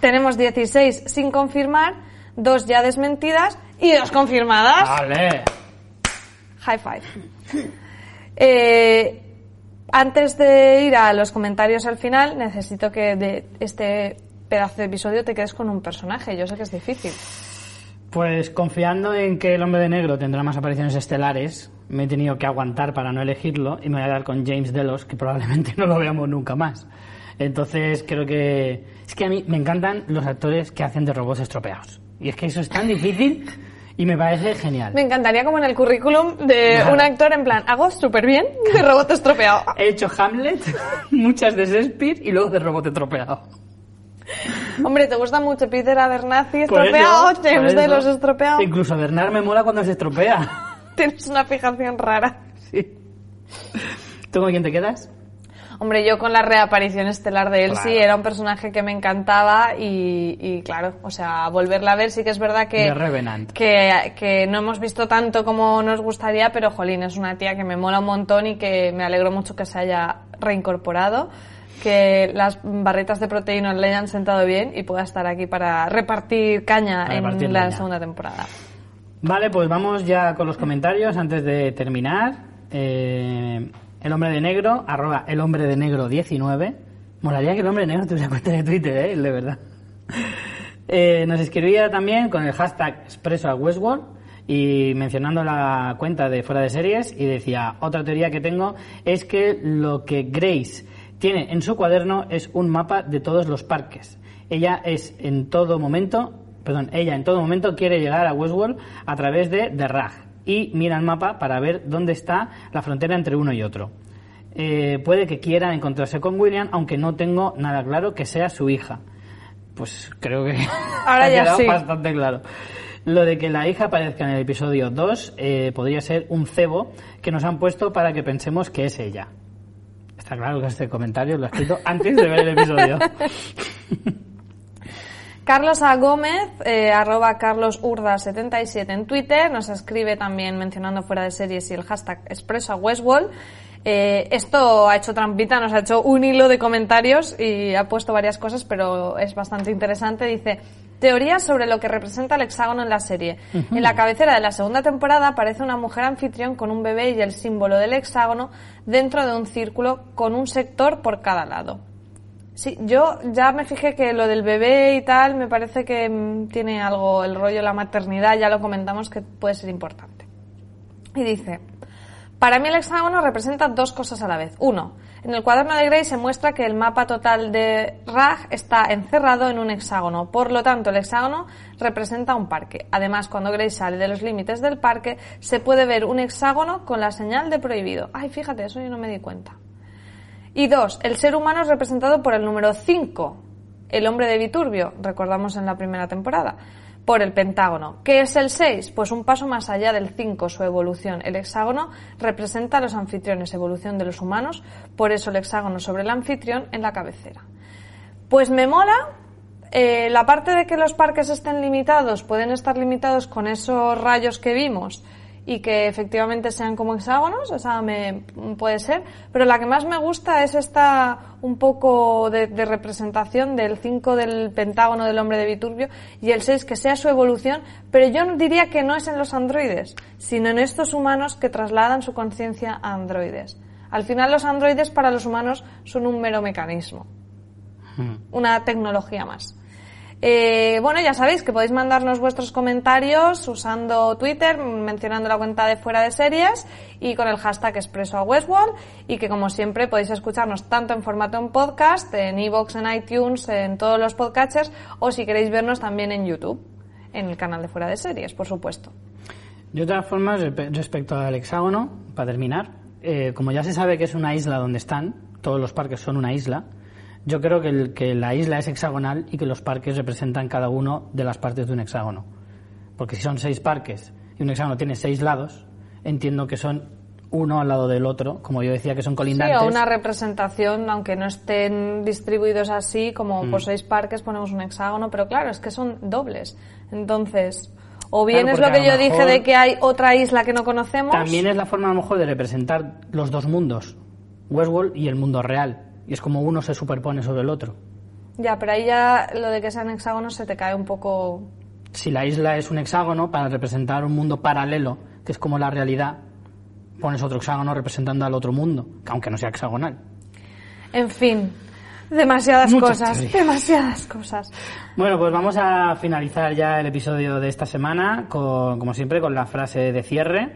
Tenemos 16 sin confirmar, dos ya desmentidas y dos confirmadas. ¡Vale! High five. Eh, antes de ir a los comentarios al final, necesito que de este pedazo de episodio te quedes con un personaje. Yo sé que es difícil. Pues confiando en que el hombre de negro tendrá más apariciones estelares, me he tenido que aguantar para no elegirlo y me voy a dar con James Delos, que probablemente *laughs* no lo veamos nunca más. Entonces creo que... Es que a mí me encantan los actores que hacen de robots estropeados. Y es que eso es tan difícil y me parece genial. Me encantaría como en el currículum de Claro. un actor en plan, hago súper bien de robot estropeado. *laughs* He hecho Hamlet, *laughs* muchas de Shakespeare y luego de robot estropeado. Hombre, ¿te gusta mucho Peter Abernathy estropeado? James de los estropeados. Incluso Bernard me mola cuando se estropea. *laughs* Tienes una fijación rara. Sí. ¿Tú con quién te quedas? Hombre, yo con la reaparición estelar de Elsie Claro. era un personaje que me encantaba y, y, claro, o sea, volverla a ver sí que es verdad que, que, que no hemos visto tanto como nos gustaría, pero jolín, es una tía que me mola un montón y que me alegro mucho que se haya reincorporado, que las barritas de proteínas le hayan sentado bien y pueda estar aquí para repartir caña Para en repartir la leña. segunda temporada. Vale, pues vamos ya con los comentarios antes de terminar. Eh, el hombre de negro, arroba el hombre de negro 19, Molaría que el hombre negro tuviera cuenta de Twitter, ¿eh? De verdad. Eh, nos escribía también con el hashtag expreso a Westworld y mencionando la cuenta de fuera de series y decía, otra teoría que tengo es que lo que Grace tiene en su cuaderno es un mapa de todos los parques. Ella es en todo momento, perdón, ella en todo momento quiere llegar a Westworld a través de The Rag y mira el mapa para ver dónde está la frontera entre uno y otro. Eh, puede que quiera encontrarse con William, aunque no tengo nada claro que sea su hija. Pues creo que *laughs* Ahora ha ya quedado sí. bastante claro. Lo de que la hija aparezca en el episodio 2 eh, podría ser un cebo que nos han puesto para que pensemos que es ella. Está claro que este comentario lo he escrito antes de ver el episodio. *laughs* Carlos A. Gómez, eh, arroba carlosurda77 en Twitter, nos escribe también mencionando fuera de series y el hashtag expreso a Westworld. Eh, esto ha hecho trampita, nos ha hecho un hilo de comentarios y ha puesto varias cosas, pero es bastante interesante. Dice, teorías sobre lo que representa el hexágono en la serie. En la cabecera de la segunda temporada aparece una mujer anfitrión con un bebé y el símbolo del hexágono dentro de un círculo con un sector por cada lado. Sí, yo ya me fijé que lo del bebé y tal me parece que mm, tiene algo, el rollo de la maternidad, ya lo comentamos que puede ser importante. Y dice, para mí el hexágono representa dos cosas a la vez. Uno, en el cuaderno de Gray se muestra que el mapa total de Rag está encerrado en un hexágono, por lo tanto el hexágono representa un parque. Además, cuando Gray sale de los límites del parque, se puede ver un hexágono con la señal de prohibido. Ay, fíjate, eso yo no me di cuenta. Y dos, el ser humano es representado por el número 5, el hombre de Viturbio, recordamos en la primera temporada, por el pentágono. ¿Qué es el 6? Pues un paso más allá del 5, su evolución. El hexágono representa a los anfitriones, evolución de los humanos, por eso el hexágono sobre el anfitrión en la cabecera. Pues me mola eh, la parte de que los parques estén limitados, pueden estar limitados con esos rayos que vimos y que efectivamente sean como hexágonos, esa me puede ser, pero la que más me gusta es esta un poco de, de representación del 5 del pentágono del hombre de Viturbio y el 6 que sea su evolución, pero yo diría que no es en los androides, sino en estos humanos que trasladan su conciencia a androides. Al final los androides para los humanos son un mero mecanismo, una tecnología más. Eh, bueno, ya sabéis que podéis mandarnos vuestros comentarios usando Twitter, mencionando la cuenta de fuera de series y con el hashtag expreso a Westworld y que como siempre podéis escucharnos tanto en formato en podcast, en iVoox, en iTunes, en todos los podcatchers o si queréis vernos también en YouTube, en el canal de fuera de series, por supuesto. De todas formas, respe- respecto al hexágono, para terminar, eh, como ya se sabe que es una isla donde están, todos los parques son una isla, yo creo que, el- que la isla es hexagonal y que los parques representan cada uno de las partes de un hexágono. Porque si son seis parques y un hexágono tiene seis lados, entiendo que son uno al lado del otro, como yo decía que son Sí, colindantes. o una representación, aunque no estén distribuidos así, como por seis parques ponemos un hexágono, pero claro, es que son dobles. Entonces, o bien Claro, es lo que yo dije de que hay otra isla que no conocemos. También es la forma a lo mejor de representar los dos mundos, Westworld y el mundo real. Y es como uno se superpone sobre el otro. Ya, pero ahí ya lo de que sean hexágonos se te cae un poco. Si la isla es un hexágono, para representar un mundo paralelo, que es como la realidad, pones otro hexágono representando al otro mundo, que aunque no sea hexagonal. En fin, demasiadas Muchas cosas, teorías. demasiadas cosas. Bueno, pues vamos a finalizar ya el episodio de esta semana, con, como siempre, con la frase de cierre.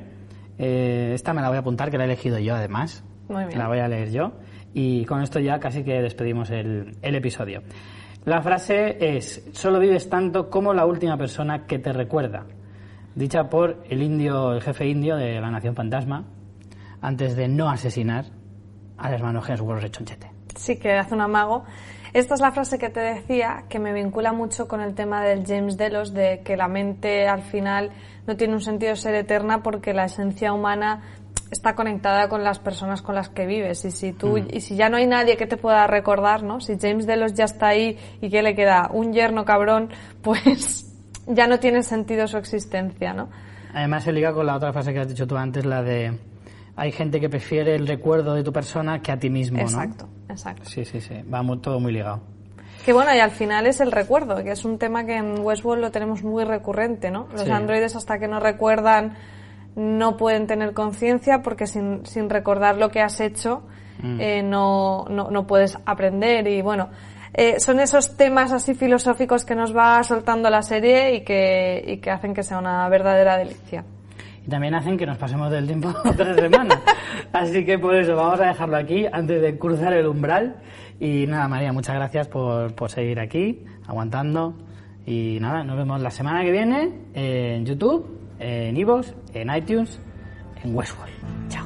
Eh, esta me la voy a apuntar, que la he elegido yo además. Muy bien. La voy a leer yo. Y con esto ya casi que despedimos el, el episodio. La frase es, solo vives tanto como la última persona que te recuerda. Dicha por el indio, el jefe indio de la Nación Fantasma, antes de no asesinar a las manos su rechonchete. Sí, que hace un amago. Esta es la frase que te decía, que me vincula mucho con el tema del James Delos, de que la mente al final no tiene un sentido de ser eterna porque la esencia humana está conectada con las personas con las que vives. Y si tú, y si ya no hay nadie que te pueda recordar, ¿no? Si James Delos ya está ahí y que le queda un yerno cabrón, *laughs* pues ya no tiene sentido su existencia, ¿no? Además se liga con la otra frase que has dicho tú antes, la de hay gente que prefiere el recuerdo de tu persona que a ti mismo, ¿no? Exacto, exacto. Sí, sí, sí, va todo muy ligado. Que bueno, y al final es el recuerdo, que es un tema que en Westworld lo tenemos muy recurrente, ¿no? Los Sí. androides hasta que no recuerdan no pueden tener conciencia porque sin, sin recordar lo que has hecho Mm. eh, no, no, no puedes aprender y bueno, eh, son esos temas así filosóficos que nos va soltando la serie y que, y que hacen que sea una verdadera delicia. Y también hacen que nos pasemos del tiempo *laughs* otra semana. Así que por eso vamos a dejarlo aquí antes de cruzar el umbral. Y nada, María, muchas gracias por, por seguir aquí, aguantando. Y nada, nos vemos la semana que viene en YouTube, en Evox, en iTunes, en Westworld.